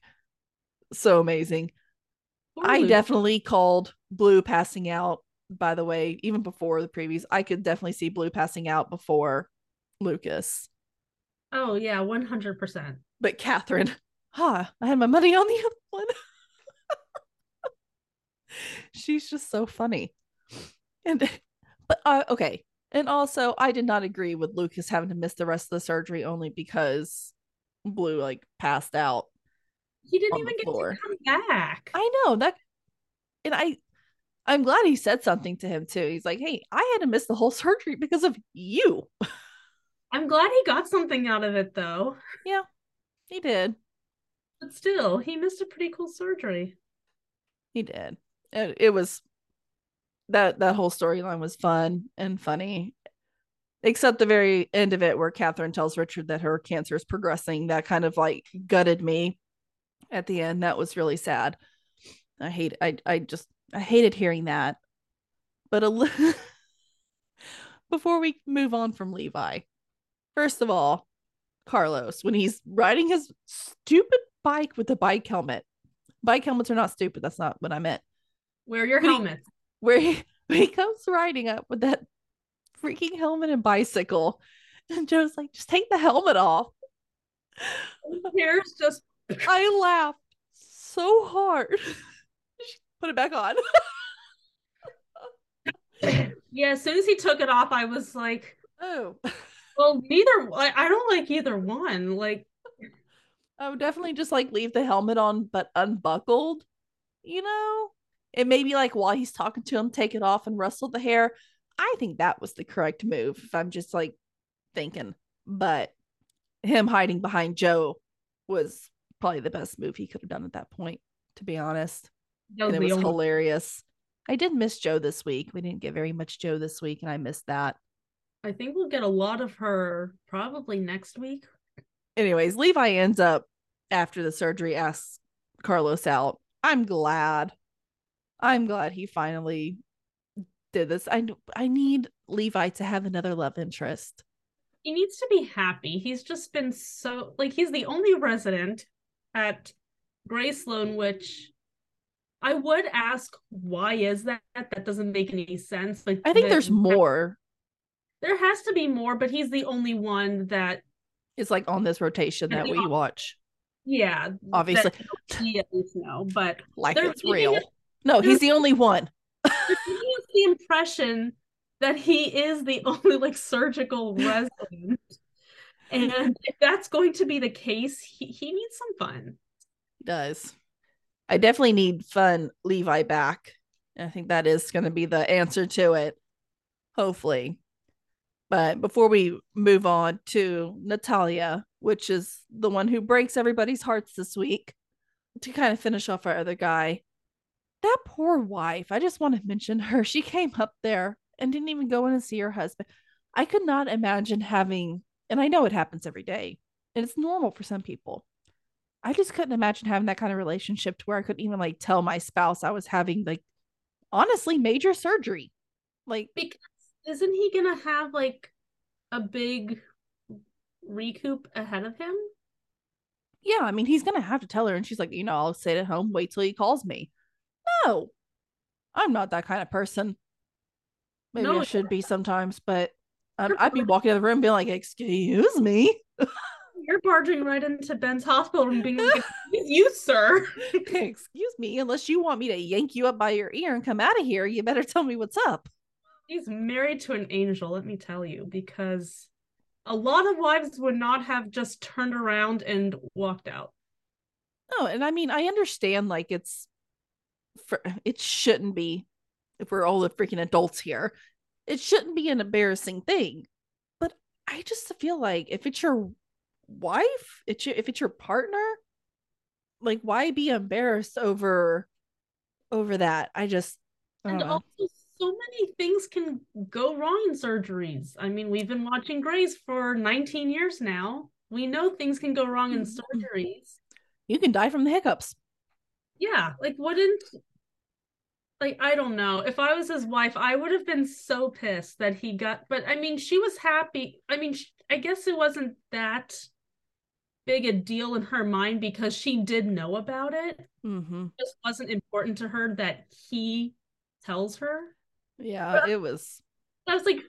So amazing. I Luke. definitely called Blue passing out, by the way, even before the previews. I could definitely see Blue passing out before Lucas. Oh yeah, 100%. But Catherine, huh, I had my money on the other one she's just so funny. And but uh, okay. And also, I did not agree with Lucas having to miss the rest of the surgery only because Blue like passed out. He didn't even get to come back. I know that, and I, I'm glad he said something to him too. He's like, "Hey, I had to miss the whole surgery because of you." I'm glad he got something out of it though. Yeah, he did. But still, he missed a pretty cool surgery. He did. It, it was that that whole storyline was fun and funny, except the very end of it where Catherine tells Richard that her cancer is progressing. That kind of like gutted me at the end. That was really sad. I hate. I I just I hated hearing that. But a li- before we move on from Levi, first of all, Carlos when he's riding his stupid bike with the bike helmet. Bike helmets are not stupid. That's not what I meant. Wear your helmet. Where he, when he comes riding up with that freaking helmet and bicycle, and Jo's like, just take the helmet off. Here's just I laughed so hard. Put it back on. yeah. As soon as he took it off, I was like, oh, well, neither. I, I don't like either one. Like, I would definitely just like leave the helmet on, but unbuckled. You know, it may be like while he's talking to him, take it off and rustle the hair. I think that was the correct move. If I'm just like thinking, but him hiding behind Jo was probably the best move he could have done at that point. To be honest, and it was only- hilarious. I did miss Jo this week. We didn't get very much Jo this week, and I missed that. I think we'll get a lot of her probably next week. anyways, Levi ends up after the surgery asks Carlos out. I'm glad. I'm glad he finally did this. I I need Levi to have another love interest. He needs to be happy. He's just been so like he's the only resident at Grey Sloan, which I would ask why is that? That doesn't make any sense. Like I think the- there's more. There has to be more, but he's the only one that is like on this rotation that we watch. yeah, Obviously. that least know. But Like it's real. No, he's the only one. giving us the impression that he is the only like surgical resident. And if that's going to be the case, he, he needs some fun. He does. I definitely need fun Levi back. I think that is going to be the answer to it. Hopefully. But before we move on to Natalia, which is the one who breaks everybody's hearts this week, to kind of finish off our other guy, that poor wife, I just want to mention her. She came up there and didn't even go in and see her husband. I could not imagine having, and I know it happens every day, and it's normal for some people. I just couldn't imagine having that kind of relationship to where I couldn't even like tell my spouse I was having like honestly major surgery. Like Because isn't he gonna have like a big recoup ahead of him? yeah, I mean, he's gonna have to tell her, and she's like, you know, I'll sit at home, wait till he calls me. No, I'm not that kind of person. Maybe No, I should be sometimes, but um, I'd be walking out of the room, and being like, "Excuse me, You're barging right into Ben's hospital and being like, "Excuse you, sir." excuse me." Unless you want me to yank you up by your ear and come out of here, you better tell me what's up. He's married to an angel, let me tell you, because a lot of wives would not have just turned around and walked out. No, and I mean, I understand like it's for it shouldn't be if we're all the freaking adults here. It shouldn't be an embarrassing thing. But I just feel like if it's your wife, it's your if it's your partner, like why be embarrassed over over that? I just I And know. also, so many things can go wrong in surgeries. I mean, we've been watching Grey's for 19 years now. We know things can go wrong in Mhm. surgeries. You can die from the hiccups. Yeah, like wouldn't like I don't know. If I was his wife, I would have been so pissed that he got but I mean, she was happy. I mean, sh I guess it wasn't that big a deal in her mind because she did know about it. Mm-hmm. It just wasn't important to her that he tells her. Yeah, it was. I was like,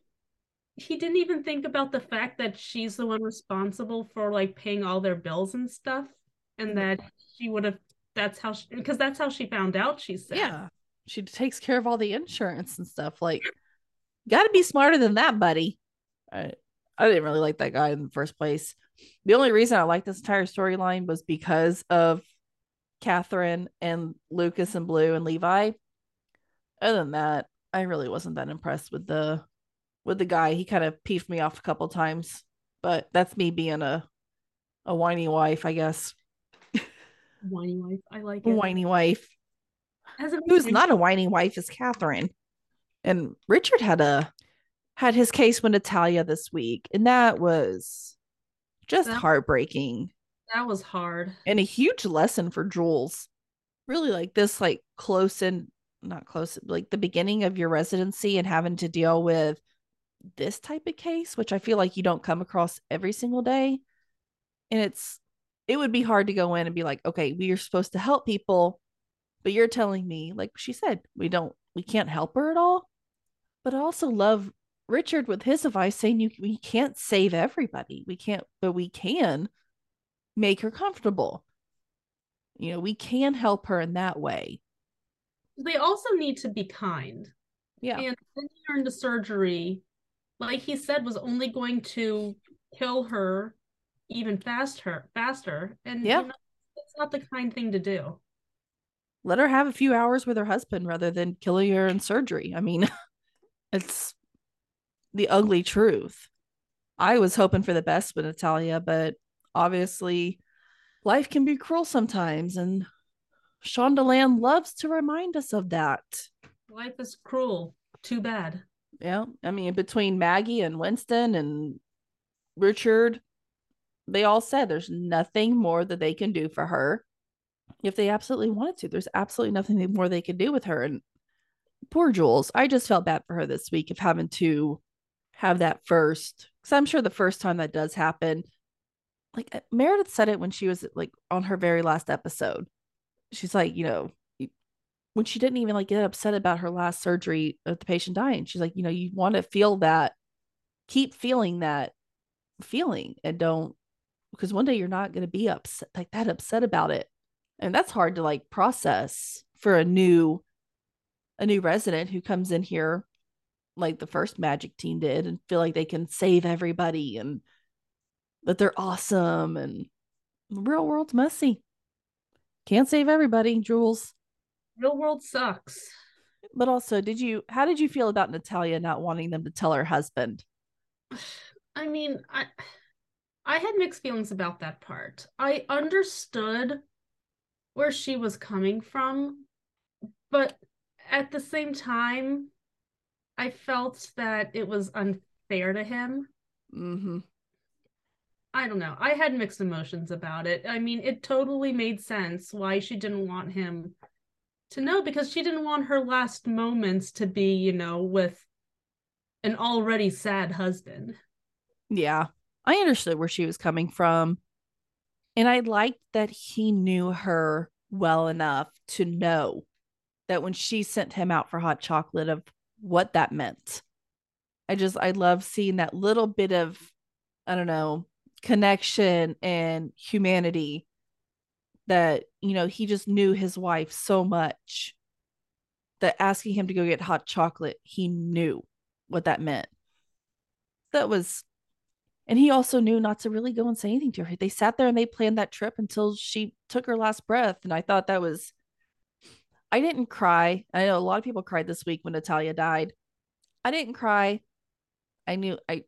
he didn't even think about the fact that she's the one responsible for like paying all their bills and stuff, and that she would have. That's how she, because that's how she found out. She said, Yeah. She takes care of all the insurance and stuff. Like, got to be smarter than that, buddy. I, I didn't really like that guy in the first place. The only reason I liked this entire storyline was because of Catherine and Lucas and Blue and Levi. Other than that, I really wasn't that impressed with the with the guy. He kind of peeved me off a couple times, but that's me being a a whiny wife, I guess. Whiny wife. I like it. whiny wife. As a Who's not a whiny wife is Catherine. And Richard had a had his case with Natalia this week, and that was just That- heartbreaking that was hard. and a huge lesson for Jules. Really like this, like close in not close, like the beginning of your residency and having to deal with this type of case, which I feel like you don't come across every single day. And it's it would be hard to go in and be like, okay, we are supposed to help people, but you're telling me, like she said, we don't we can't help her at all. But I also love Richard with his advice saying you we can't save everybody. We can't, but we can make her comfortable. You know, we can help her in that way. They also need to be kind. Yeah. And sending her into surgery, like he said, was only going to kill her even faster faster. And Yeah. you know, that's not the kind thing to do. Let her have a few hours with her husband rather than killing her in surgery. I mean, it's the ugly truth. I was hoping for the best with Natalia, but obviously life can be cruel sometimes. And Shondaland loves to remind us of that. Life is cruel. Too bad. Yeah. I mean, between Maggie and Winston and Richard, they all said there's nothing more that they can do for her if they absolutely wanted to. There's absolutely nothing more they could do with her. And poor Jules, I just felt bad for her this week of having to have that first. Because I'm sure the first time that does happen, like uh, Meredith said it when she was like on her very last episode. She's like, you know, when she didn't even like get upset about her last surgery of the patient dying, she's like, you know, you want to feel that, keep feeling that feeling and don't because one day you're not going to be upset like that upset about it. And that's hard to like process for a new a new resident who comes in here like the first magic team did and feel like they can save everybody and that they're awesome and the real world's messy. Can't save everybody jules. Real world sucks. but also did you how did you feel about natalia not wanting them to tell her husband? I mean, I I had mixed feelings about that part. I understood where she was coming from, but at the same time, I felt that it was unfair to him. mm-hmm I don't know. I had mixed emotions about it. I mean, it totally made sense why she didn't want him to know because she didn't want her last moments to be, you know, with an already sad husband. Yeah, I understood where she was coming from. And I liked that he knew her well enough to know that when she sent him out for hot chocolate of what that meant. I just I love seeing that little bit of I don't know, connection and humanity that, you know, he just knew his wife so much that asking him to go get hot chocolate, he knew what that meant. That was and he also knew not to really go and say anything to her. They sat there and they planned that trip until she took her last breath. And I thought that was, I didn't cry. I know a lot of people cried this week when Natalia died. I didn't cry. I knew, I,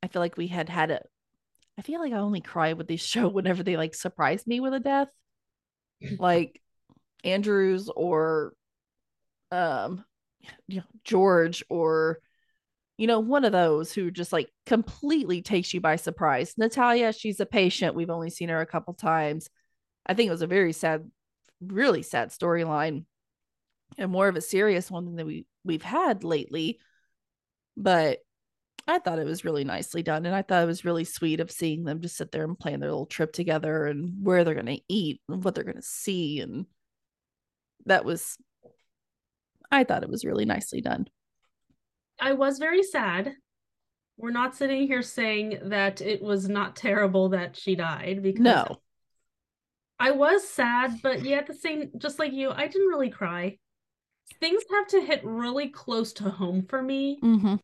I feel like we had had a, I feel like I only cry with this show whenever they like surprise me with a death, like Andrews or, um, you know, George or, you know, one of those who just like completely takes you by surprise. Natalia, she's a patient. We've only seen her a couple times. I think it was a very sad, really sad storyline and more of a serious one than we we've had lately. But I thought it was really nicely done. And I thought it was really sweet of seeing them just sit there and plan their little trip together and where they're gonna eat and what they're gonna see. And that was I thought it was really nicely done. I was very sad. We're not sitting here saying that it was not terrible that she died because No. I was sad, but yeah, at the same just like you, I didn't really cry. Things have to hit really close to home for me Mm-hmm.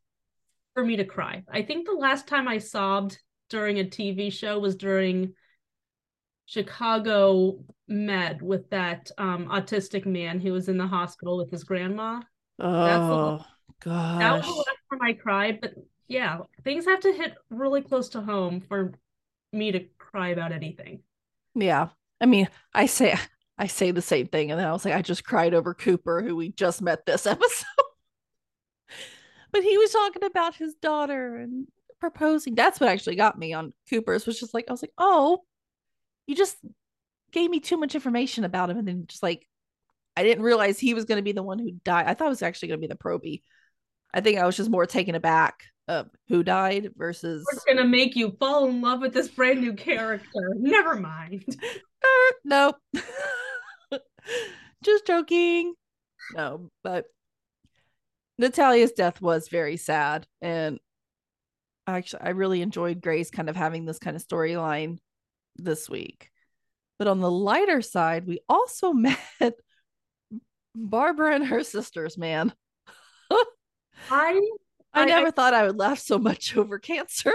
for me to cry. I think the last time I sobbed during a TV show was during Chicago Med with that um autistic man who was in the hospital with his grandma. Oh That was a lot for my cry, but yeah, things have to hit really close to home for me to cry about anything. Yeah. I mean, I say I say the same thing, and then I was like, I just cried over Cooper, who we just met this episode. but he was talking about his daughter and proposing. That's what actually got me on Cooper's was just like, I was like, oh, you just gave me too much information about him. And then just like I didn't realize he was gonna be the one who died. I thought it was actually gonna be the Proby. I think I was just more taken aback of who died versus We're gonna make you fall in love with this brand new character. Never mind. Er, no. just joking. No, but Natalia's death was very sad. And actually, I really enjoyed Grey's kind of having this kind of storyline this week. But on the lighter side, we also met Barbara and her sisters, man. I I, I- never thought I would laugh so much over cancer.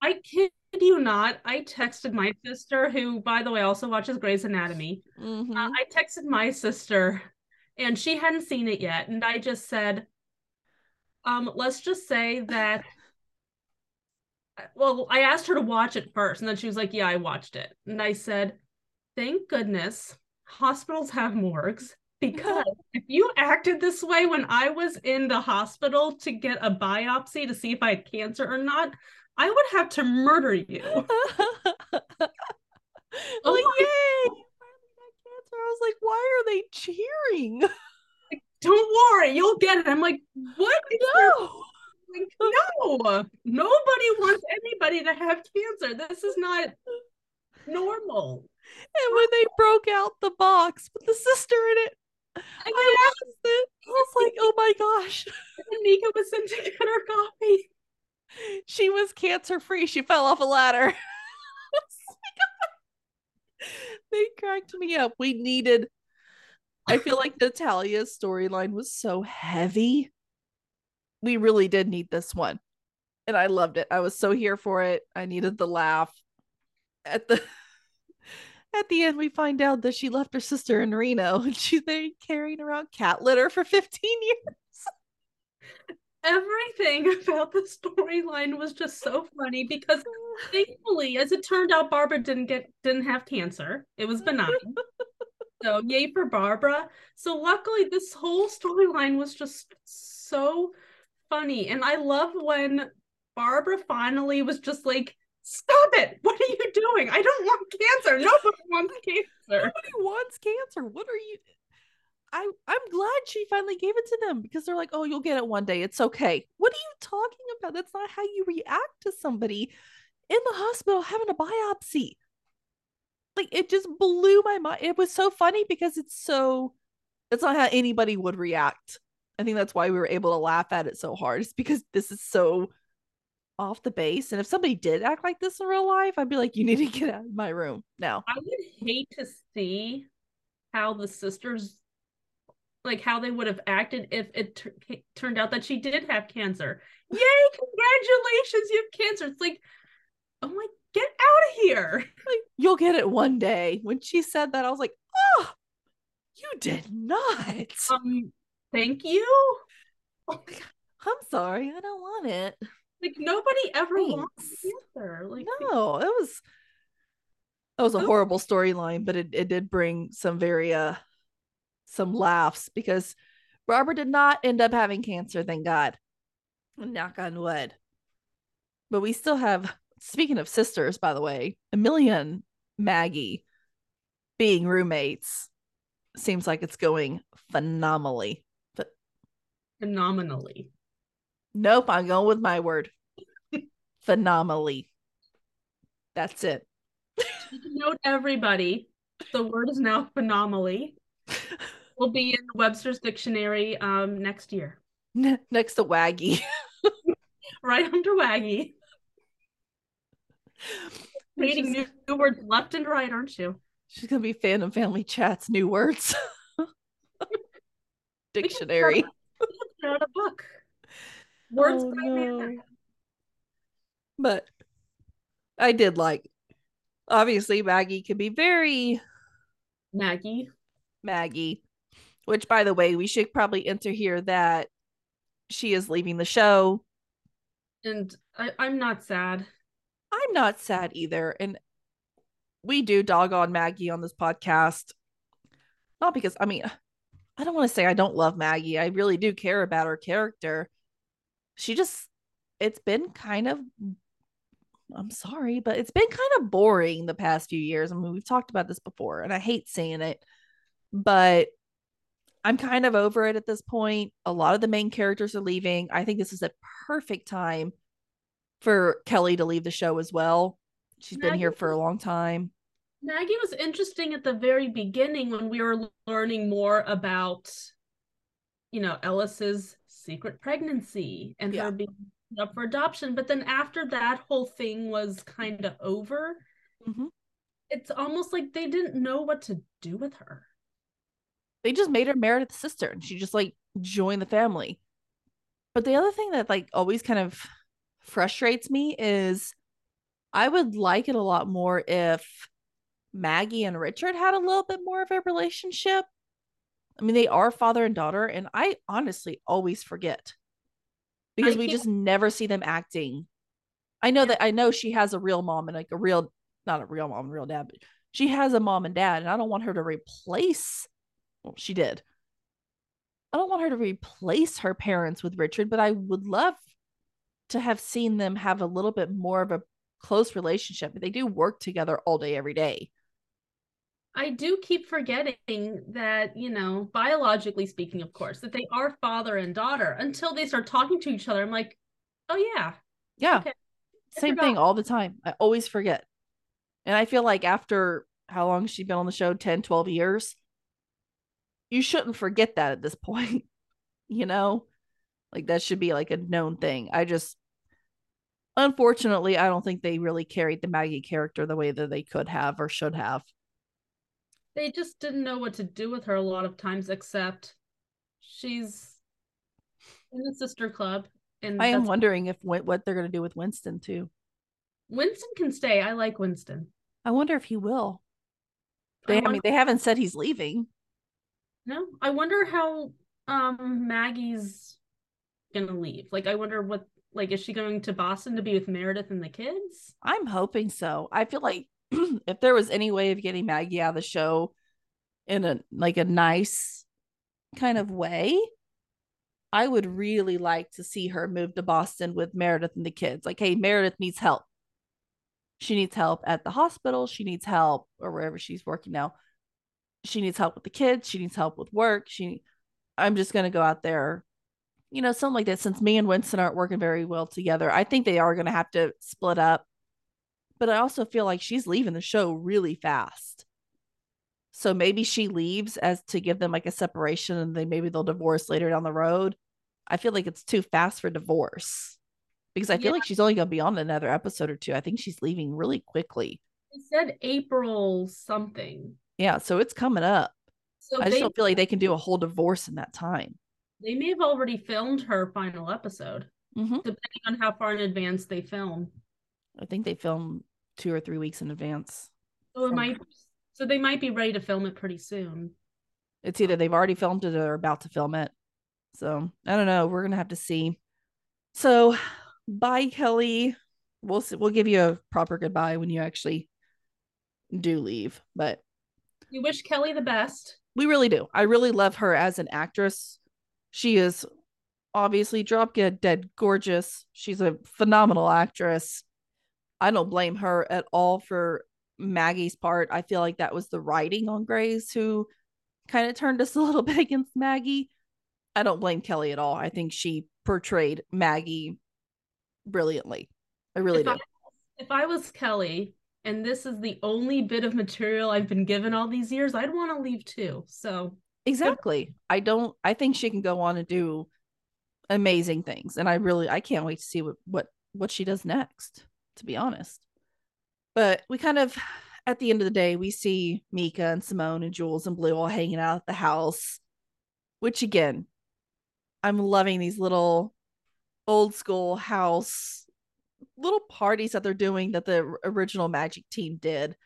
I kid you not. I texted my sister, who, by the way, also watches Grey's Anatomy. Mhm. Uh, I texted my sister, and she hadn't seen it yet, and I just said, um, let's just say that. Well, I asked her to watch it first, and then she was like, "Yeah, I watched it." And I said, "Thank goodness hospitals have morgues because if you acted this way when I was in the hospital to get a biopsy to see if I had cancer or not, I would have to murder you." like, oh my- yay! finally got cancer. I was like, why are they cheering? Like, Don't worry, you'll get it. I'm like, what? No. Like, no, nobody wants anybody to have cancer. This is not normal. And when they broke out the box with the sister in it, I lost it. I was like, oh my gosh. And Nika was sent to get her coffee. She was cancer free. She fell off a ladder. they cracked me up. We needed, I feel like Natalia's storyline was so heavy. We really did need this one. And I loved it. I was so here for it. I needed the laugh. At the at the end, we find out that she left her sister in Reno and she's been carrying around cat litter for 15 years. Everything about the storyline was just so funny because thankfully, as it turned out, Barbara didn't get didn't have cancer. It was benign. so yay for Barbara. So luckily, this whole storyline was just so funny, and I love when Barbara finally was just like, "Stop it! What are you doing? I don't want cancer. Nobody wants cancer." Nobody wants cancer. What are you? I I'm glad she finally gave it to them because they're like, oh, you'll get it one day. It's okay. What are you talking about? That's not how you react to somebody in the hospital having a biopsy. Like it just blew my mind. It was so funny because it's so it's not how anybody would react. I think that's why we were able to laugh at it so hard. It's because this is so off the base. And if somebody did act like this in real life, I'd be like, you need to get out of my room now. I would hate to see how the sisters, like how they would have acted if it tur- turned out that she did have cancer. Yay! Congratulations, you have cancer. It's like, oh my, get out of here. like you'll get it one day. When she said that, I was like, oh, you did not. Um, thank you. I'm sorry, I don't want it. Like nobody ever wants Thanks. cancer. Like No, it was that was a Oh. horrible storyline, but it, it did bring some very uh some laughs because Robert did not end up having cancer, thank God. Knock on wood. But we still have speaking of sisters, by the way, Amelia and Maggie being roommates seems like it's going phenomenally. But phenomenally. Nope, I'm going with my word. phenomenally. That's it. Note everybody, the word is now phenomenally. Will be in Webster's dictionary um next year. Ne- Next to Waggy. Right under Waggy. Reading new, new words left and right, aren't you? She's gonna be fan of Family Chat's new words. Dictionary. Not a book. Words Oh, no. But I did like obviously Maggie can be very Maggie. Maggie. Which, by the way, we should probably enter here that she is leaving the show. And I, I'm not sad. I'm not sad either. And we do dog on Maggie on this podcast. Not because, I mean, I don't want to say I don't love Maggie. I really do care about her character. She just, it's been kind of, I'm sorry, but it's been kind of boring the past few years. I mean, we've talked about this before, and I hate saying it, but I'm kind of over it at this point. A lot of the main characters are leaving. I think this is a perfect time for Kelly to leave the show as well. She's Maggie been here for a long time. Maggie was interesting at the very beginning when we were learning more about, you know, Ellis's secret pregnancy and yeah. her being up for adoption. But then after that whole thing was kind of over, mm-hmm. it's almost like they didn't know what to do with her. They just made her Meredith's sister and she just like joined the family. But the other thing that like always kind of frustrates me is I would like it a lot more if Maggie and Richard had a little bit more of a relationship. I mean, they are father and daughter, and I honestly always forget because we just never see them acting. I know that I know she has a real mom and like a real, not a real mom, real dad, but she has a mom and dad, and I don't want her to replace. Well, she did. I don't want her to replace her parents with Richard, but I would love to have seen them have a little bit more of a close relationship. But They do work together all day, every day. I do keep forgetting that, you know, biologically speaking, of course, that they are father and daughter until they start talking to each other. I'm like, oh, yeah. Yeah. Okay. Same thing all the time. I always forget. And I feel like after how long she's been on the show 10, 12 years, you shouldn't forget that at this point. you know, like that should be like a known thing. I just, unfortunately, I don't think they really carried the Maggie character the way that they could have or should have they just didn't know what to do with her a lot of times except she's in the sister club and i am wondering if what they're going to do with winston too. Winston can stay. I like winston. I wonder if he will. They I, wonder- I mean they haven't said he's leaving. No i wonder how um maggie's gonna leave. Like i wonder what like is she going to boston to be with meredith and the kids? I'm hoping so. I feel like if there was any way of getting Maggie out of the show in a like a nice kind of way, I would really like to see her move to Boston with Meredith and the kids. Like, hey, Meredith needs help. She needs help at the hospital. She needs help or wherever she's working now. She needs help with the kids. She needs help with work. She I'm just gonna go out there, you know, something like that. Since me and Winston aren't working very well together, I think they are gonna have to split up but I also feel like she's leaving the show really fast. So maybe she leaves as to give them like a separation and then maybe they'll divorce later down the road. I feel like it's too fast for divorce because I feel yeah. like she's only going to be on another episode or two. I think she's leaving really quickly. They said April something. Yeah, so it's coming up. So I just they, don't feel like they can do a whole divorce in that time. They may have already filmed her final episode, mm-hmm. depending on how far in advance they film. I think they film two or three weeks in advance. So it might so they might be ready to film it pretty soon. It's either they've already filmed it or they're about to film it. So I don't know. We're gonna have to see. So bye, Kelly. We'll see, we'll give you a proper goodbye when you actually do leave. But we wish Kelly the best. We really do. I really love her as an actress. She is obviously drop dead gorgeous. She's a phenomenal actress. I don't blame her at all for Maggie's part. I feel like that was the writing on Grey's who kind of turned us a little bit against Maggie. I don't blame Kelly at all. I think she portrayed Maggie brilliantly. I really if do. I, if I was Kelly and this is the only bit of material I've been given all these years, I'd want to leave too. So Exactly. I don't I think she can go on and do amazing things and I really I can't wait to see what what what she does next to be honest. But we kind of, at the end of the day, we see Mika and Simone and Jules and Blue all hanging out at the house, which again, I'm loving these little old school house little parties that they're doing that the original Magic team did.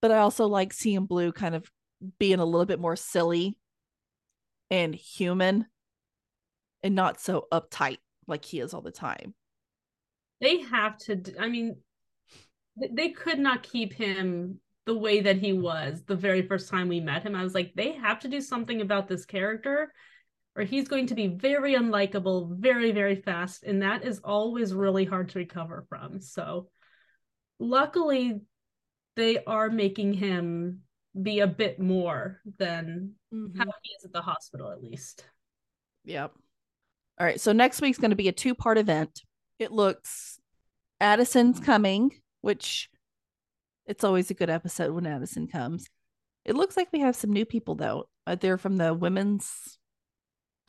But I also like seeing Blue kind of being a little bit more silly and human and not so uptight like he is all the time. They have to, I mean, they could not keep him the way that he was the very first time we met him. I was like, they have to do something about this character or he's going to be very unlikable very, very fast. And that is always really hard to recover from. So, luckily, they are making him be a bit more than mm-hmm. how he is at the hospital, at least. Yep. All right. So, next week's going to be a two part event. It looks Addison's coming, which it's always a good episode when Addison comes. It looks like we have some new people though. Uh, they're from the women's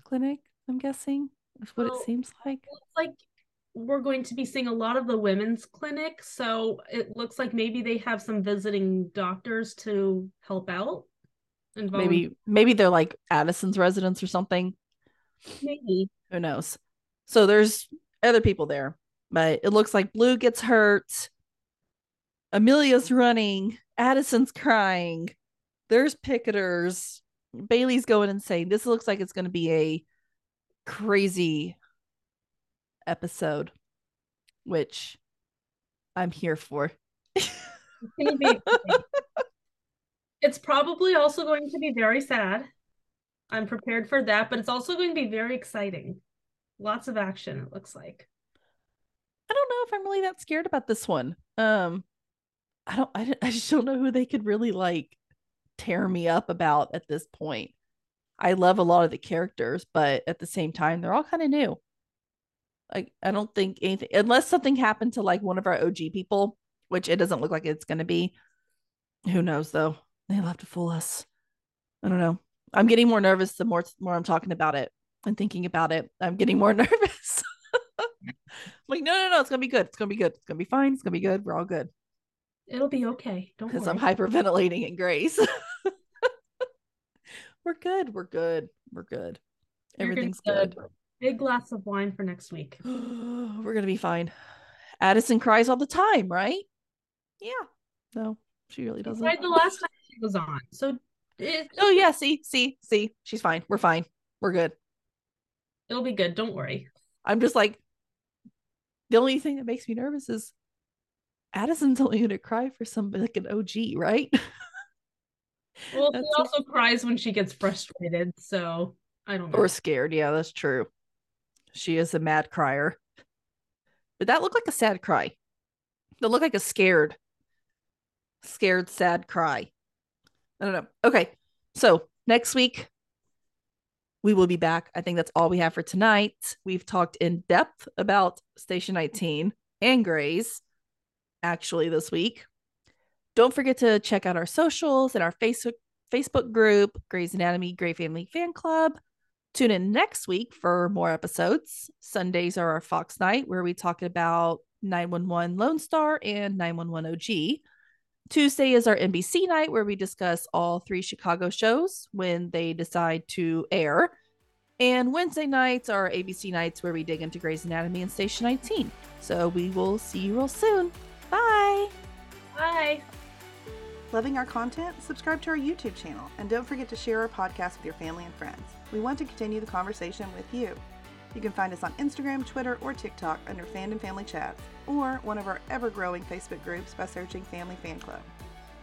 clinic, I'm guessing. That's what well, it seems like. like we're going to be seeing a lot of the women's clinic, so it looks like maybe they have some visiting doctors to help out. Maybe maybe they're like Addison's residents or something. Maybe. Who knows? So there's other people there, but it looks like Blue gets hurt. Amelia's running. Addison's crying. There's picketers. Bailey's going insane. This looks like it's going to be a crazy episode, which I'm here for. it's probably also going to be very sad. I'm prepared for that, but it's also going to be very exciting. Lots of action, it looks like. I don't know if I'm really that scared about this one. Um, I don't, I, I just don't know who they could really like tear me up about at this point. I love a lot of the characters, but at the same time, they're all kind of new. Like, I don't think anything, unless something happened to like one of our OG people, which it doesn't look like it's going to be. Who knows though? They'll have to fool us. I don't know. I'm getting more nervous the more more I'm talking about it and thinking about it. I'm getting more nervous. like, no, no, no, it's gonna be good. It's gonna be good. It's gonna be fine. It's gonna be good. We're all good. It'll be okay. Don't because I'm hyperventilating in grace. we're good. We're good. We're good. Everything's good. Big glass of wine for next week. we're gonna be fine. Addison cries all the time, right? Yeah. No, she really doesn't. Cried the last time she was on. So. It, oh yeah. See, see, see. She's fine. We're fine. We're good. It'll be good. Don't worry. I'm just like. The only thing that makes me nervous is Addison's only going to cry for somebody like an OG, right? Well, she also cries when she gets frustrated, so I don't know. Or scared. Yeah, that's true. She is a mad crier. But that looked like a sad cry. That looked like a scared, scared, sad cry. I don't know. Okay. So next week, we will be back. I think that's all we have for tonight. We've talked in depth about Station 19 and Grey's actually this week. Don't forget to check out our socials and our Facebook Facebook group, Grey's Anatomy Grey Family Fan Club. Tune in next week for more episodes. Sundays are our Fox night where we talk about 911 Lone Star and 911 OG. Tuesday is our NBC night where we discuss all three Chicago shows when they decide to air. And Wednesday nights are ABC nights where we dig into Grey's Anatomy and Station 19. So we will see you real soon. Bye. Bye. Loving our content? Subscribe to our YouTube channel and don't forget to share our podcast with your family and friends. We want to continue the conversation with you. You can find us on Instagram, Twitter, or TikTok under Fandom Family Chats, or one of our ever growing Facebook groups by searching Family Fan Club.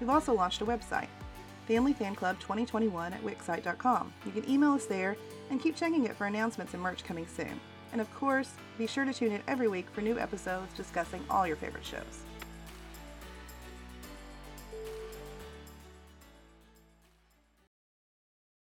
We've also launched a website, Family Fan Club 2021 at Wixsite.com. You can email us there and keep checking it for announcements and merch coming soon. And of course, be sure to tune in every week for new episodes discussing all your favorite shows.